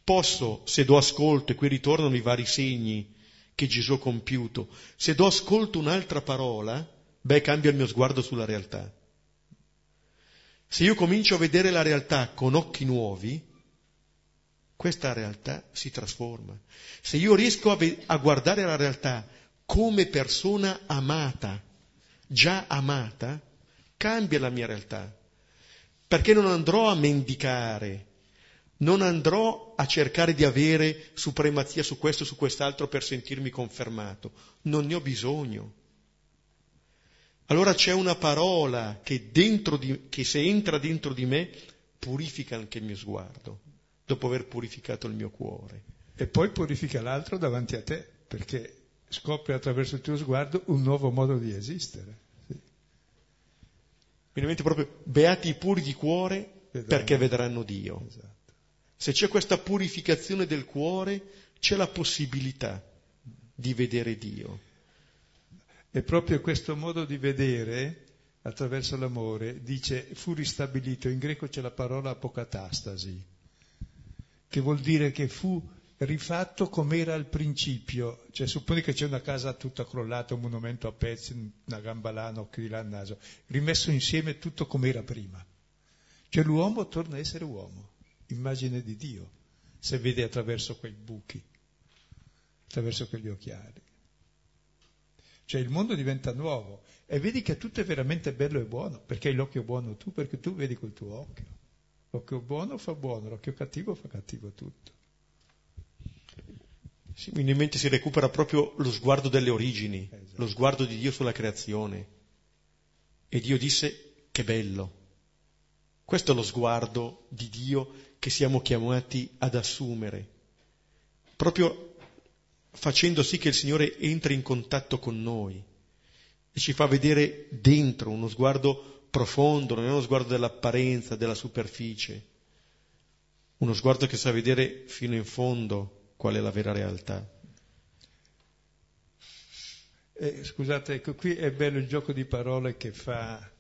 Posso, se do ascolto, e qui ritornano i vari segni che Gesù ha compiuto. Se do ascolto un'altra parola, beh, cambia il mio sguardo sulla realtà. Se io comincio a vedere la realtà con occhi nuovi, questa realtà si trasforma. Se io riesco a, ve- a guardare la realtà come persona amata, già amata, cambia la mia realtà. Perché non andrò a mendicare, non andrò a cercare di avere supremazia su questo o su quest'altro per sentirmi confermato. Non ne ho bisogno. Allora c'è una parola che, di, che se entra dentro di me purifica anche il mio sguardo, dopo aver purificato il mio cuore. E poi purifica l'altro davanti a te, perché scopri attraverso il tuo sguardo un nuovo modo di esistere. Sì. Proprio beati i puri di cuore vedranno. perché vedranno Dio. Esatto. Se c'è questa purificazione del cuore, c'è la possibilità di vedere Dio. E proprio questo modo di vedere, attraverso l'amore, dice fu ristabilito, in greco c'è la parola apocatastasi, che vuol dire che fu rifatto come era al principio, cioè supponi che c'è una casa tutta crollata, un monumento a pezzi, una gamba là, un occhio di là, un naso, rimesso insieme tutto come era prima. Cioè l'uomo torna a essere uomo immagine di Dio, se vede attraverso quei buchi, attraverso quegli occhiali. Cioè il mondo diventa nuovo e vedi che tutto è veramente bello e buono, perché hai l'occhio buono tu, perché tu vedi col tuo occhio. L'occhio buono fa buono, l'occhio cattivo fa cattivo tutto. Sì, quindi in mente si recupera proprio lo sguardo delle origini, esatto. lo sguardo di Dio sulla creazione. E Dio disse che bello. Questo è lo sguardo di Dio che siamo chiamati ad assumere, proprio facendo sì che il Signore entri in contatto con noi e ci fa vedere dentro uno sguardo profondo, non è uno sguardo dell'apparenza, della superficie, uno sguardo che sa vedere fino in fondo qual è la vera realtà. Eh, scusate, ecco qui è bello il gioco di parole che fa,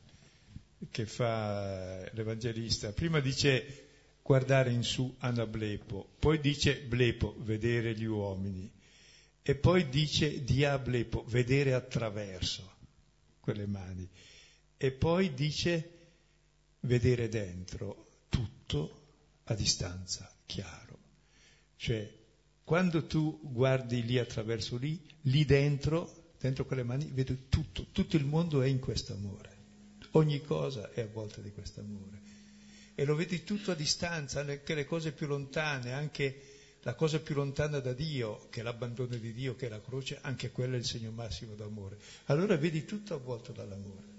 che fa l'Evangelista. Prima dice guardare in su anablepo, poi dice blepo, vedere gli uomini, e poi dice diablepo, vedere attraverso quelle mani, e poi dice vedere dentro, tutto a distanza, chiaro. Cioè, quando tu guardi lì attraverso lì, lì dentro, dentro quelle mani, vedo tutto, tutto il mondo è in questo amore. Ogni cosa è avvolta di questo amore e lo vedi tutto a distanza, anche le cose più lontane, anche la cosa più lontana da Dio, che è l'abbandono di Dio, che è la croce, anche quello è il segno massimo d'amore. Allora vedi tutto avvolto dall'amore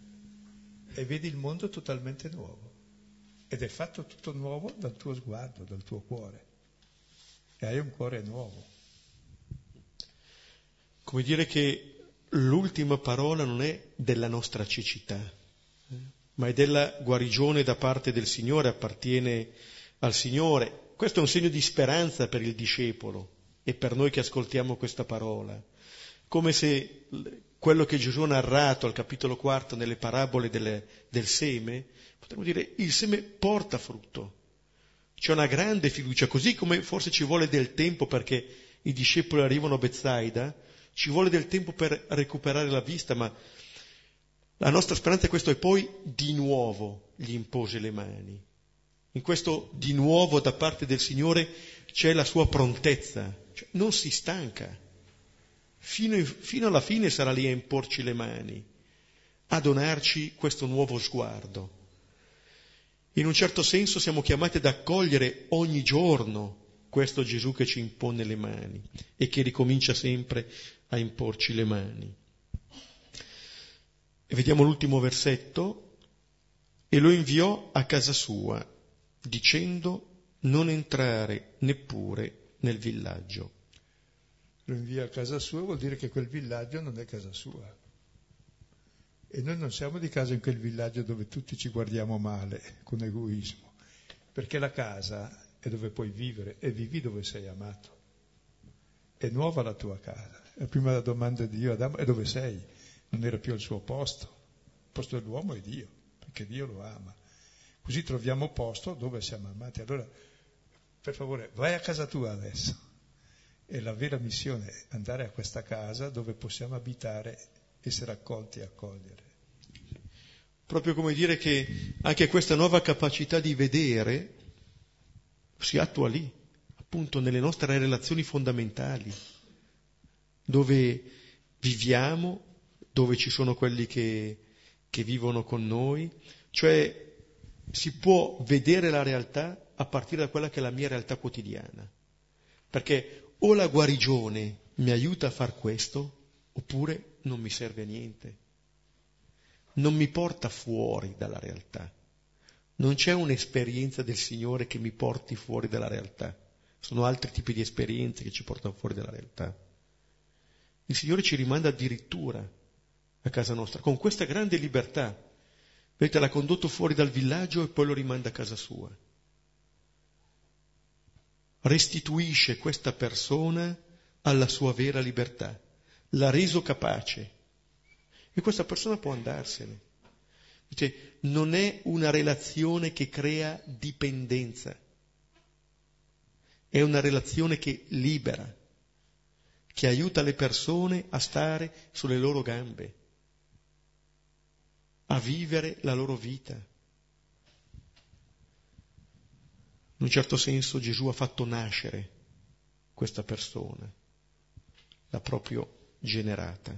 e vedi il mondo totalmente nuovo ed è fatto tutto nuovo dal tuo sguardo, dal tuo cuore e hai un cuore nuovo. Come dire che l'ultima parola non è della nostra cecità, ma è della guarigione da parte del Signore, appartiene al Signore. Questo è un segno di speranza per il discepolo e per noi che ascoltiamo questa parola. Come se quello che Gesù ha narrato al capitolo quarto nelle parabole delle, del seme, potremmo dire il seme porta frutto. C'è una grande fiducia, così come forse ci vuole del tempo perché i discepoli arrivano a Bethsaida, ci vuole del tempo per recuperare la vista, ma la nostra speranza è questo e poi di nuovo gli impose le mani. In questo di nuovo da parte del Signore c'è la sua prontezza, cioè, non si stanca. Fino, fino alla fine sarà lì a imporci le mani, a donarci questo nuovo sguardo. In un certo senso siamo chiamati ad accogliere ogni giorno questo Gesù che ci impone le mani e che ricomincia sempre a imporci le mani. E vediamo l'ultimo versetto. E lo inviò a casa sua, dicendo non entrare neppure nel villaggio. Lo invia a casa sua vuol dire che quel villaggio non è casa sua. E noi non siamo di casa in quel villaggio dove tutti ci guardiamo male, con egoismo, perché la casa è dove puoi vivere e vivi dove sei amato. È nuova la tua casa. La prima domanda di Dio ad Adamo è dove sei? Non era più al suo posto. Il posto dell'uomo è Dio, perché Dio lo ama. Così troviamo posto dove siamo amati. Allora, per favore, vai a casa tua adesso. E la vera missione è andare a questa casa dove possiamo abitare, essere accolti e accogliere. Proprio come dire che anche questa nuova capacità di vedere si attua lì, appunto nelle nostre relazioni fondamentali, dove viviamo, dove ci sono quelli che, che vivono con noi, cioè si può vedere la realtà a partire da quella che è la mia realtà quotidiana, perché o la guarigione mi aiuta a far questo, oppure non mi serve a niente, non mi porta fuori dalla realtà. Non c'è un'esperienza del Signore che mi porti fuori dalla realtà, sono altri tipi di esperienze che ci portano fuori dalla realtà. Il Signore ci rimanda addirittura a casa nostra, con questa grande libertà. Vedete, l'ha condotto fuori dal villaggio e poi lo rimanda a casa sua. Restituisce questa persona alla sua vera libertà, l'ha reso capace e questa persona può andarsene. Dice, non è una relazione che crea dipendenza, è una relazione che libera, che aiuta le persone a stare sulle loro gambe, a vivere la loro vita. In un certo senso Gesù ha fatto nascere questa persona, l'ha proprio generata.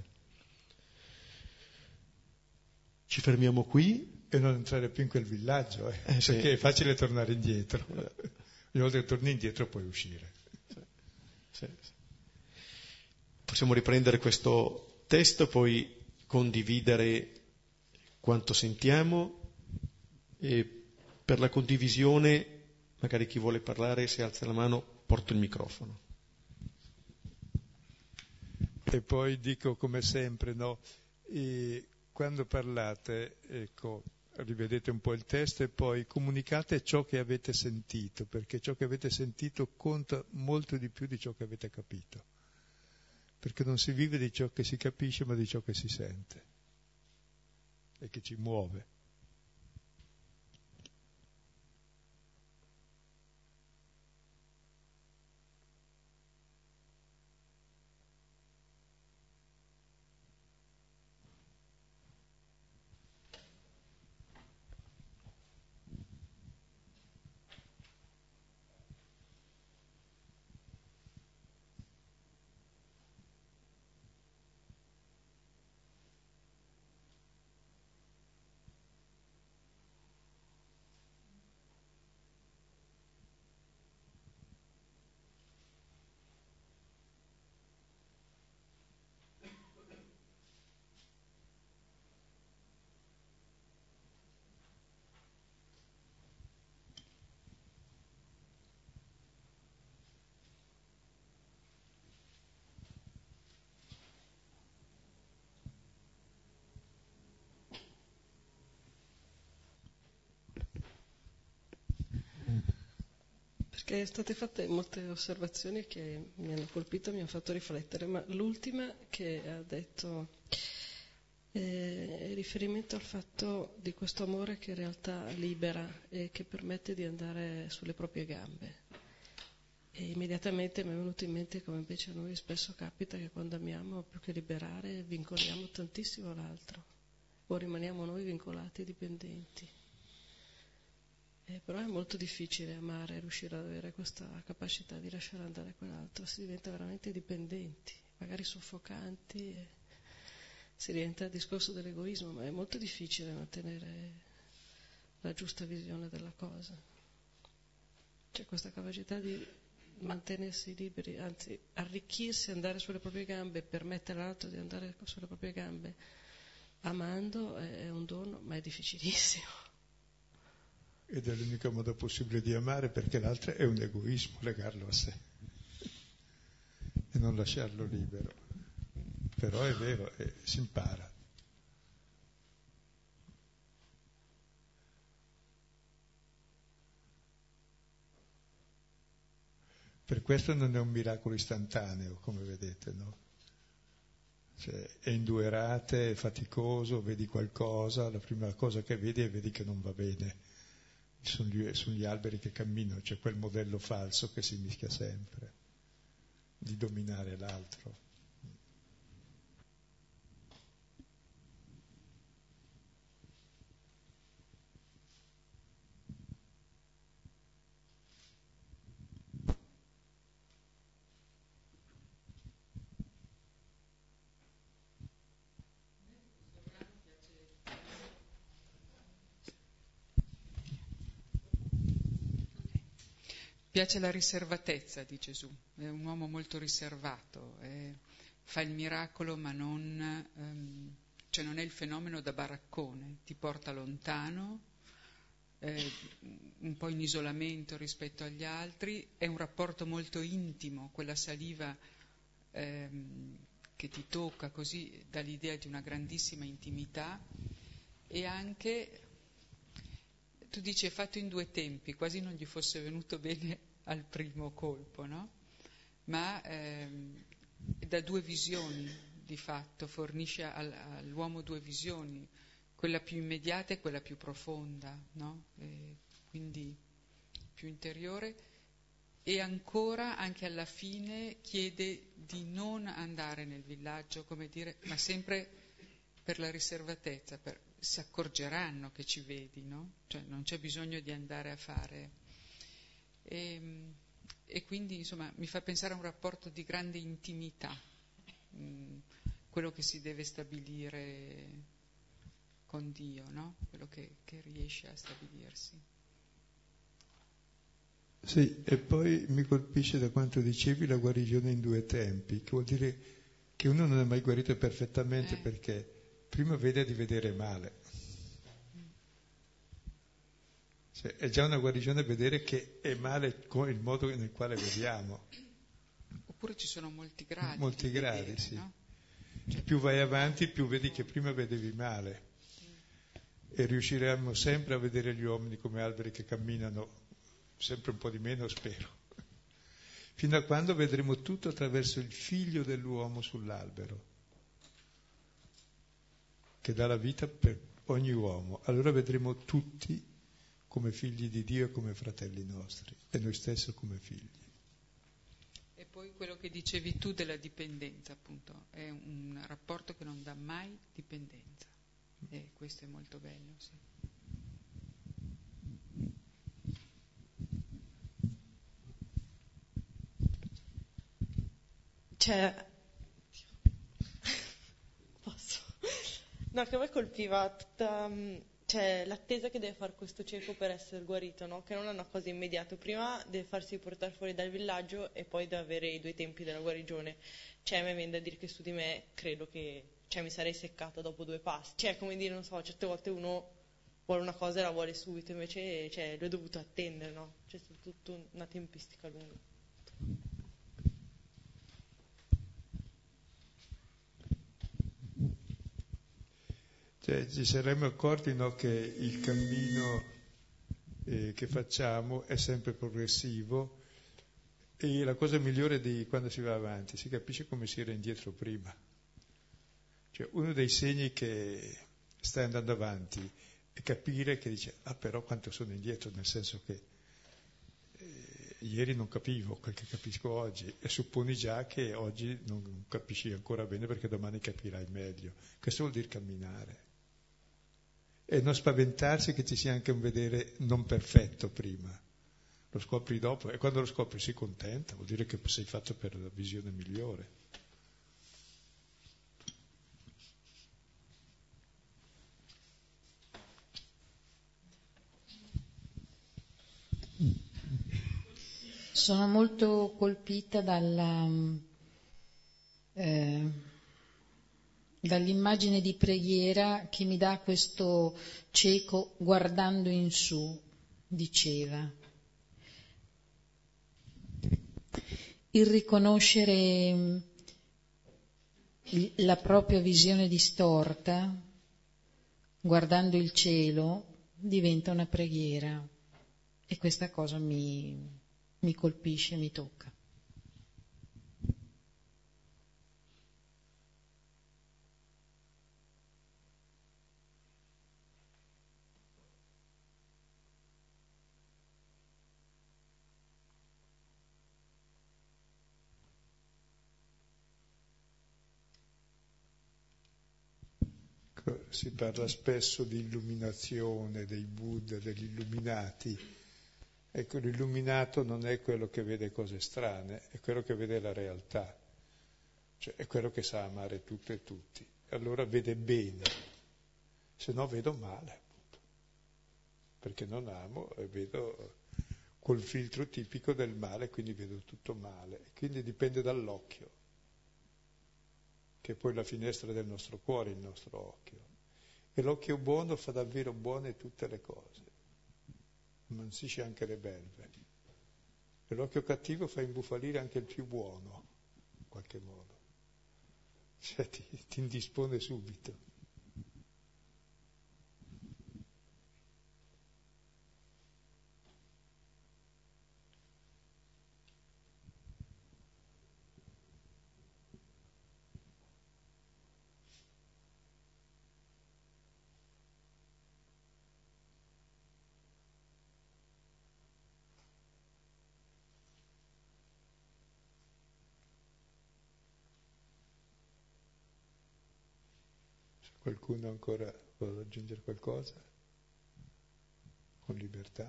Ci fermiamo qui. E non entrare più in quel villaggio, eh, eh, perché sì. è facile tornare indietro. Ogni volta che torni indietro puoi uscire. Sì, sì. Possiamo riprendere questo testo, poi condividere quanto sentiamo e per la condivisione, magari chi vuole parlare, se alza la mano, porto il microfono. E poi dico come sempre, no? Quando parlate, ecco, rivedete un po' il testo e poi comunicate ciò che avete sentito, perché ciò che avete sentito conta molto di più di ciò che avete capito, perché non si vive di ciò che si capisce, ma di ciò che si sente e che ci muove. Perché state fatte molte osservazioni che mi hanno colpito, mi hanno fatto riflettere, ma l'ultima che ha detto è riferimento al fatto di questo amore che in realtà libera e che permette di andare sulle proprie gambe. E immediatamente mi è venuto in mente come invece a noi spesso capita che quando amiamo più che liberare vincoliamo tantissimo l'altro o rimaniamo noi vincolati e dipendenti. Eh, però è molto difficile amare, riuscire ad avere questa capacità di lasciare andare quell'altro, si diventa veramente dipendenti, magari soffocanti, si rientra al discorso dell'egoismo, ma è molto difficile mantenere la giusta visione della cosa. C'è questa capacità di mantenersi liberi, anzi arricchirsi, andare sulle proprie gambe, e permettere all'altro di andare sulle proprie gambe, amando è un dono, ma è difficilissimo ed è l'unico modo possibile di amare perché l'altro è un egoismo, legarlo a sé e non lasciarlo libero. Però è vero, eh, si impara. Per questo non è un miracolo istantaneo, come vedete, no? Cioè, è in due rate, è faticoso, vedi qualcosa, la prima cosa che vedi è vedi che non va bene sugli, sugli alberi che camminano, c'è quel modello falso che si mischia sempre, di dominare l'altro. Piace la riservatezza di Gesù, è un uomo molto riservato, è, fa il miracolo ma non, um, cioè non è il fenomeno da baraccone, ti porta lontano, eh, un po' in isolamento rispetto agli altri, è un rapporto molto intimo, quella saliva ehm, che ti tocca così dà l'idea di una grandissima intimità e anche tu dici è fatto in due tempi, quasi non gli fosse venuto bene al primo colpo, no? Ma ehm, da due visioni di fatto, fornisce al, all'uomo due visioni, quella più immediata e quella più profonda, no? E quindi più interiore e ancora anche alla fine chiede di non andare nel villaggio, come dire, ma sempre per la riservatezza, per, si accorgeranno che ci vedi, no? Cioè non c'è bisogno di andare a fare. E, ehm, e quindi insomma mi fa pensare a un rapporto di grande intimità, mh, mm, quello che si deve stabilire con Dio, no? quello che, che riesce a stabilirsi. Sì, e poi mi colpisce da quanto dicevi la guarigione in due tempi, che vuol dire che uno non è mai guarito perfettamente eh. perché prima vede di vedere male. Cioè, è già una guarigione vedere che è male con il modo nel quale vediamo. Oppure ci sono molti gradi. Molti gradi, vedere, sì. No? Cioè, più vai avanti, più vedi che prima vedevi male. E riusciremo sempre a vedere gli uomini come alberi che camminano, sempre un po' di meno, spero. Fino a quando vedremo tutto attraverso il figlio dell'uomo sull'albero che dà la vita per ogni uomo. Allora vedremo tutti come figli di Dio e come fratelli nostri e noi stessi come figli. E poi quello che dicevi tu della dipendenza, appunto, è un rapporto che non dà mai dipendenza e questo è molto bello, sì. C'è No, che a me colpiva tutta mm, cioè, l'attesa che deve fare questo cieco per essere guarito, no? che non è una cosa immediata. Prima deve farsi portare fuori dal villaggio e poi deve avere i due tempi della guarigione. Cioè, me viene da dire che su di me credo che cioè, mi sarei seccata dopo due passi. Cioè, come dire, non so, certe volte uno vuole una cosa e la vuole subito, invece cioè, l'ho dovuto attendere, no? C'è stata tutta una tempistica lunga. Cioè, ci saremmo accorti no, che il cammino eh, che facciamo è sempre progressivo e la cosa migliore di quando si va avanti, si capisce come si era indietro prima. Cioè, uno dei segni che stai andando avanti è capire che dice, ah però quanto sono indietro, nel senso che eh, ieri non capivo quel che capisco oggi e supponi già che oggi non capisci ancora bene perché domani capirai meglio. Questo vuol dire camminare e non spaventarsi che ci sia anche un vedere non perfetto prima. Lo scopri dopo e quando lo scopri sei contenta, vuol dire che sei fatto per la visione migliore. Sono molto colpita dalla, eh, dall'immagine di preghiera che mi dà questo cieco guardando in su, diceva. Il riconoscere mm, la propria visione distorta, guardando il cielo, diventa una preghiera e questa cosa mi, mi colpisce, mi tocca. Si parla spesso di illuminazione, dei Buddha, degli illuminati Ecco, l'illuminato non è quello che vede cose strane, è quello che vede la realtà, cioè è quello che sa amare tutto e tutti. Allora vede bene, se no vedo male, appunto, perché non amo e vedo col filtro tipico del male, quindi vedo tutto male. Quindi dipende dall'occhio, che è poi la finestra del nostro cuore, il nostro occhio. E l'occhio buono fa davvero buone tutte le cose ammansisce anche le belve. E l'occhio cattivo fa imbufalire anche il più buono, in qualche modo. Cioè ti, ti indispone subito. Qualcuno ancora vuole aggiungere qualcosa? Con libertà?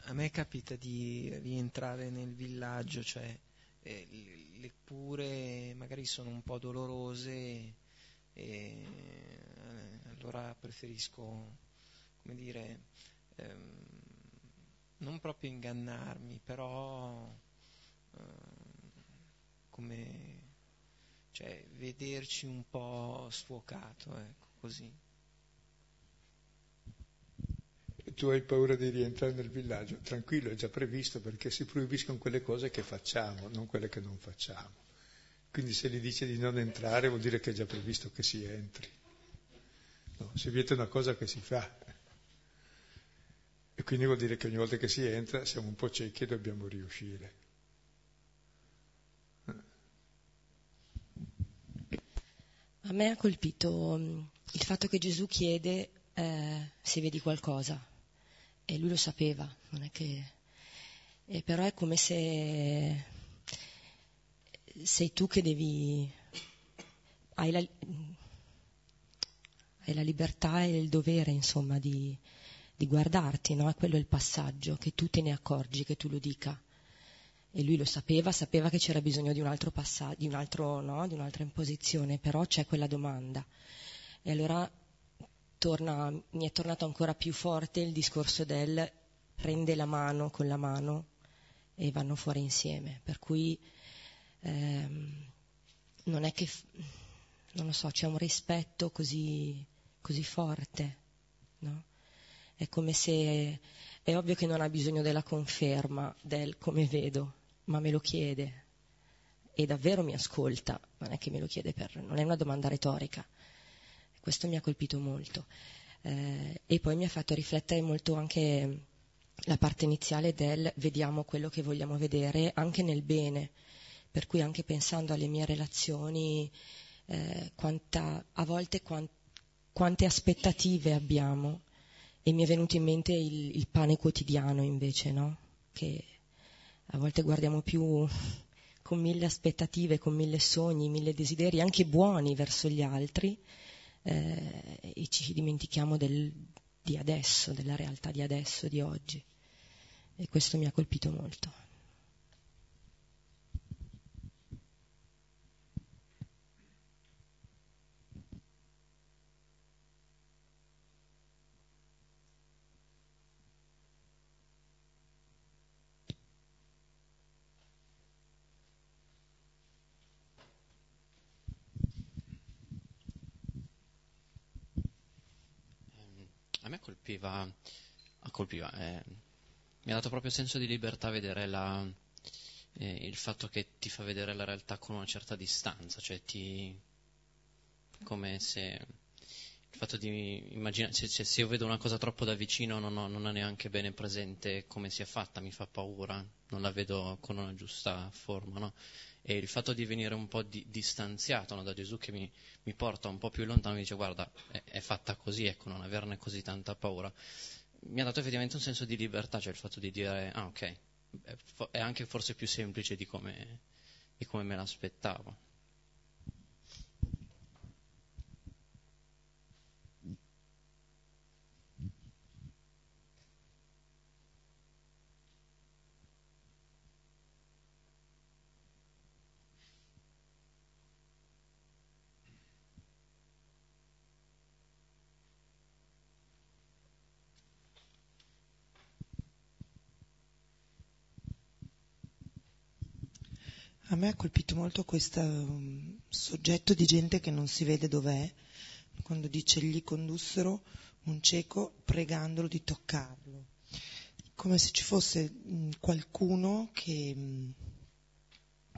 A me capita di rientrare nel villaggio, cioè eh, le cure magari sono un po' dolorose e eh, allora preferisco, come dire, ehm, non proprio ingannarmi, però ehm, come cioè, vederci un po' sfuocato, ecco, così. tu hai paura di rientrare nel villaggio, tranquillo, è già previsto perché si proibiscono quelle cose che facciamo, non quelle che non facciamo. Quindi se gli dice di non entrare vuol dire che è già previsto che si entri. No, si vieta una cosa che si fa. E quindi vuol dire che ogni volta che si entra siamo un po' ciechi e dobbiamo riuscire. A me ha colpito mm, il fatto che Gesù chiede eh, se vedi qualcosa e lui lo sapeva, non è che... E però è come se sei tu che devi... Hai la, hai la libertà e il dovere, insomma, di, di guardarti, no? E quello è il passaggio, che tu te ne accorgi, che tu lo dica. E lui lo sapeva, sapeva che c'era bisogno di un altro passaggio, di, un altro, no? di un'altra imposizione, però c'è quella domanda. E allora torna, mi è tornato ancora più forte il discorso del prende la mano con la mano e vanno fuori insieme. Per cui ehm, non è che, non lo so, c'è un rispetto così, così forte, no? È come se è ovvio che non ha bisogno della conferma del come vedo, ma me lo chiede e davvero mi ascolta, non è che me lo chiede per, non è una domanda retorica. Questo mi ha colpito molto. Eh, e poi mi ha fatto riflettere molto anche la parte iniziale del vediamo quello che vogliamo vedere anche nel bene, per cui anche pensando alle mie relazioni, eh, quanta, a volte quant, quante aspettative abbiamo e mi è venuto in mente il, il pane quotidiano invece, no? che a volte guardiamo più con mille aspettative, con mille sogni, mille desideri, anche buoni verso gli altri, eh, e ci dimentichiamo del, di adesso, della realtà di adesso, di oggi. E questo mi ha colpito molto. Colpiva, colpiva eh, mi ha dato proprio senso di libertà vedere la, eh, il fatto che ti fa vedere la realtà con una certa distanza, cioè ti, come se il fatto di immaginare, se, se, io vedo una cosa troppo da vicino non ho, non ho, neanche bene presente come sia fatta, mi fa paura, non la vedo con una giusta forma, no? E il fatto di venire un po' di, distanziato no, da Gesù che mi, mi, porta un po' più lontano, mi dice guarda, è, è, fatta così, ecco, non averne così tanta paura, mi ha dato effettivamente un senso di libertà, cioè il fatto di dire, ah ok, è anche forse più semplice di come, di come me l'aspettavo. Me ha colpito molto questo um, soggetto di gente che non si vede dov'è, quando dice gli condussero un cieco pregandolo di toccarlo, come se ci fosse mm, qualcuno che, mm,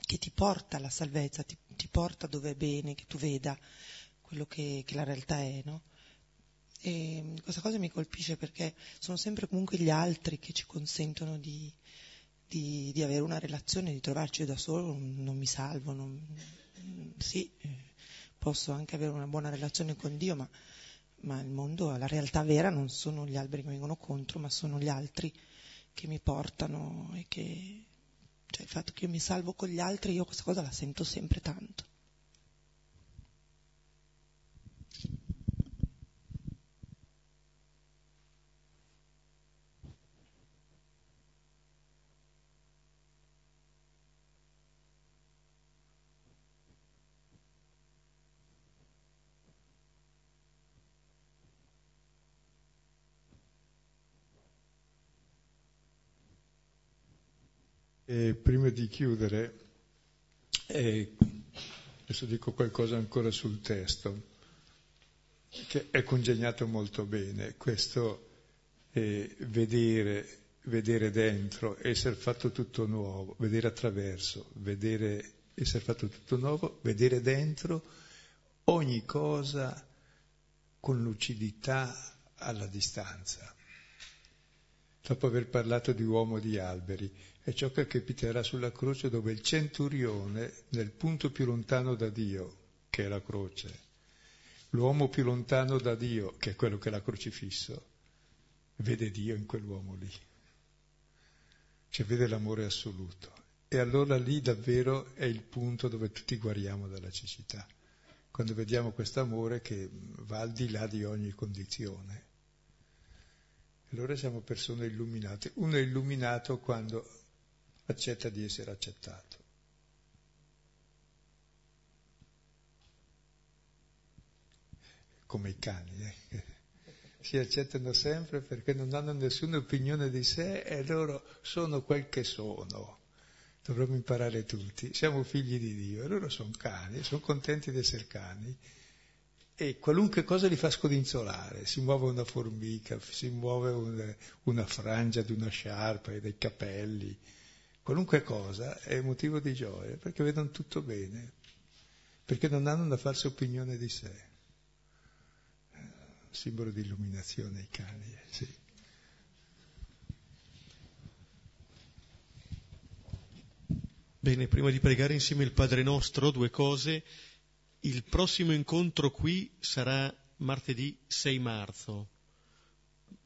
che, ti porta alla salvezza, ti, ti, porta dove è bene, che tu veda quello che, che la realtà è, no? E mm, questa cosa mi colpisce perché sono sempre comunque gli altri che ci consentono di, di, di, avere una relazione, di trovarci da solo, non mi salvo, non, sì, posso anche avere una buona relazione con Dio, ma, ma, il mondo, la realtà vera non sono gli alberi che mi vengono contro, ma sono gli altri che mi portano e che, cioè il fatto che io mi salvo con gli altri, io questa cosa la sento sempre tanto. E prima di chiudere, eh, adesso dico qualcosa ancora sul testo, che è congegnato molto bene, questo eh, vedere, vedere dentro, essere fatto tutto nuovo, vedere attraverso, vedere, essere fatto tutto nuovo, vedere dentro ogni cosa con lucidità alla distanza. Dopo aver parlato di uomo di alberi, è ciò che capiterà sulla croce dove il centurione, nel punto più lontano da Dio, che è la croce, l'uomo più lontano da Dio, che è quello che l'ha crocifisso, vede Dio in quell'uomo lì, cioè vede l'amore assoluto. E allora lì davvero è il punto dove tutti guariamo dalla cecità, quando vediamo questo amore che va al di là di ogni condizione. Allora siamo persone illuminate. Uno è illuminato quando accetta di essere accettato. Come i cani, eh? si accettano sempre perché non hanno nessuna opinione di sé e loro sono quel che sono. Dovremmo imparare tutti. Siamo figli di Dio e loro sono cani, sono contenti di essere cani e qualunque cosa li fa scodinzolare, si muove una formica, si muove una, una frangia di una sciarpa e dei capelli, qualunque cosa è motivo di gioia, perché vedono tutto bene, perché non hanno una falsa opinione di sé. Simbolo di illuminazione i cani, eh, sì. Bene, prima di pregare insieme il Padre nostro, due cose. Il prossimo incontro qui sarà martedì 6 marzo.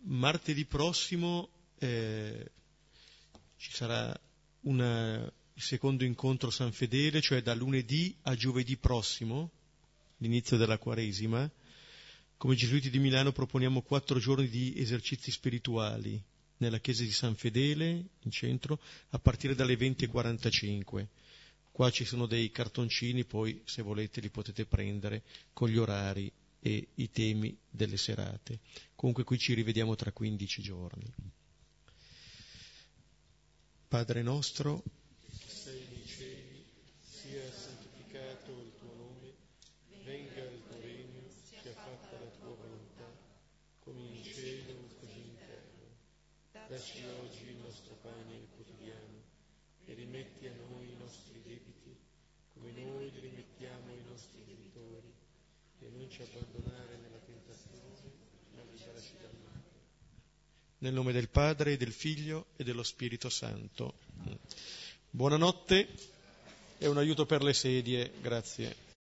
Martedì prossimo eh, ci sarà una, il secondo incontro San Fedele, cioè da lunedì a giovedì prossimo, l'inizio della Quaresima. Come Gesuiti di Milano proponiamo quattro giorni di esercizi spirituali nella chiesa di San Fedele, in centro, a partire dalle 20.45. Qua ci sono dei cartoncini, poi se volete li potete prendere con gli orari e i temi delle serate. Comunque qui ci rivediamo tra 15 giorni. Padre nostro, sei nei cieli, sia santificato il tuo nome, venga il tuo regno, sia fatta la tua volontà, come in cielo così in terra. Dacci oggi il nostro pane quotidiano e rimetti a noi i nostri debiti, come noi li rimettiamo ai nostri debitori, e non ci abbandonare nella tentazione, ma liberaci dal male. Nel nome del Padre, del Figlio e dello Spirito Santo. Buonanotte e un aiuto per le sedie, grazie.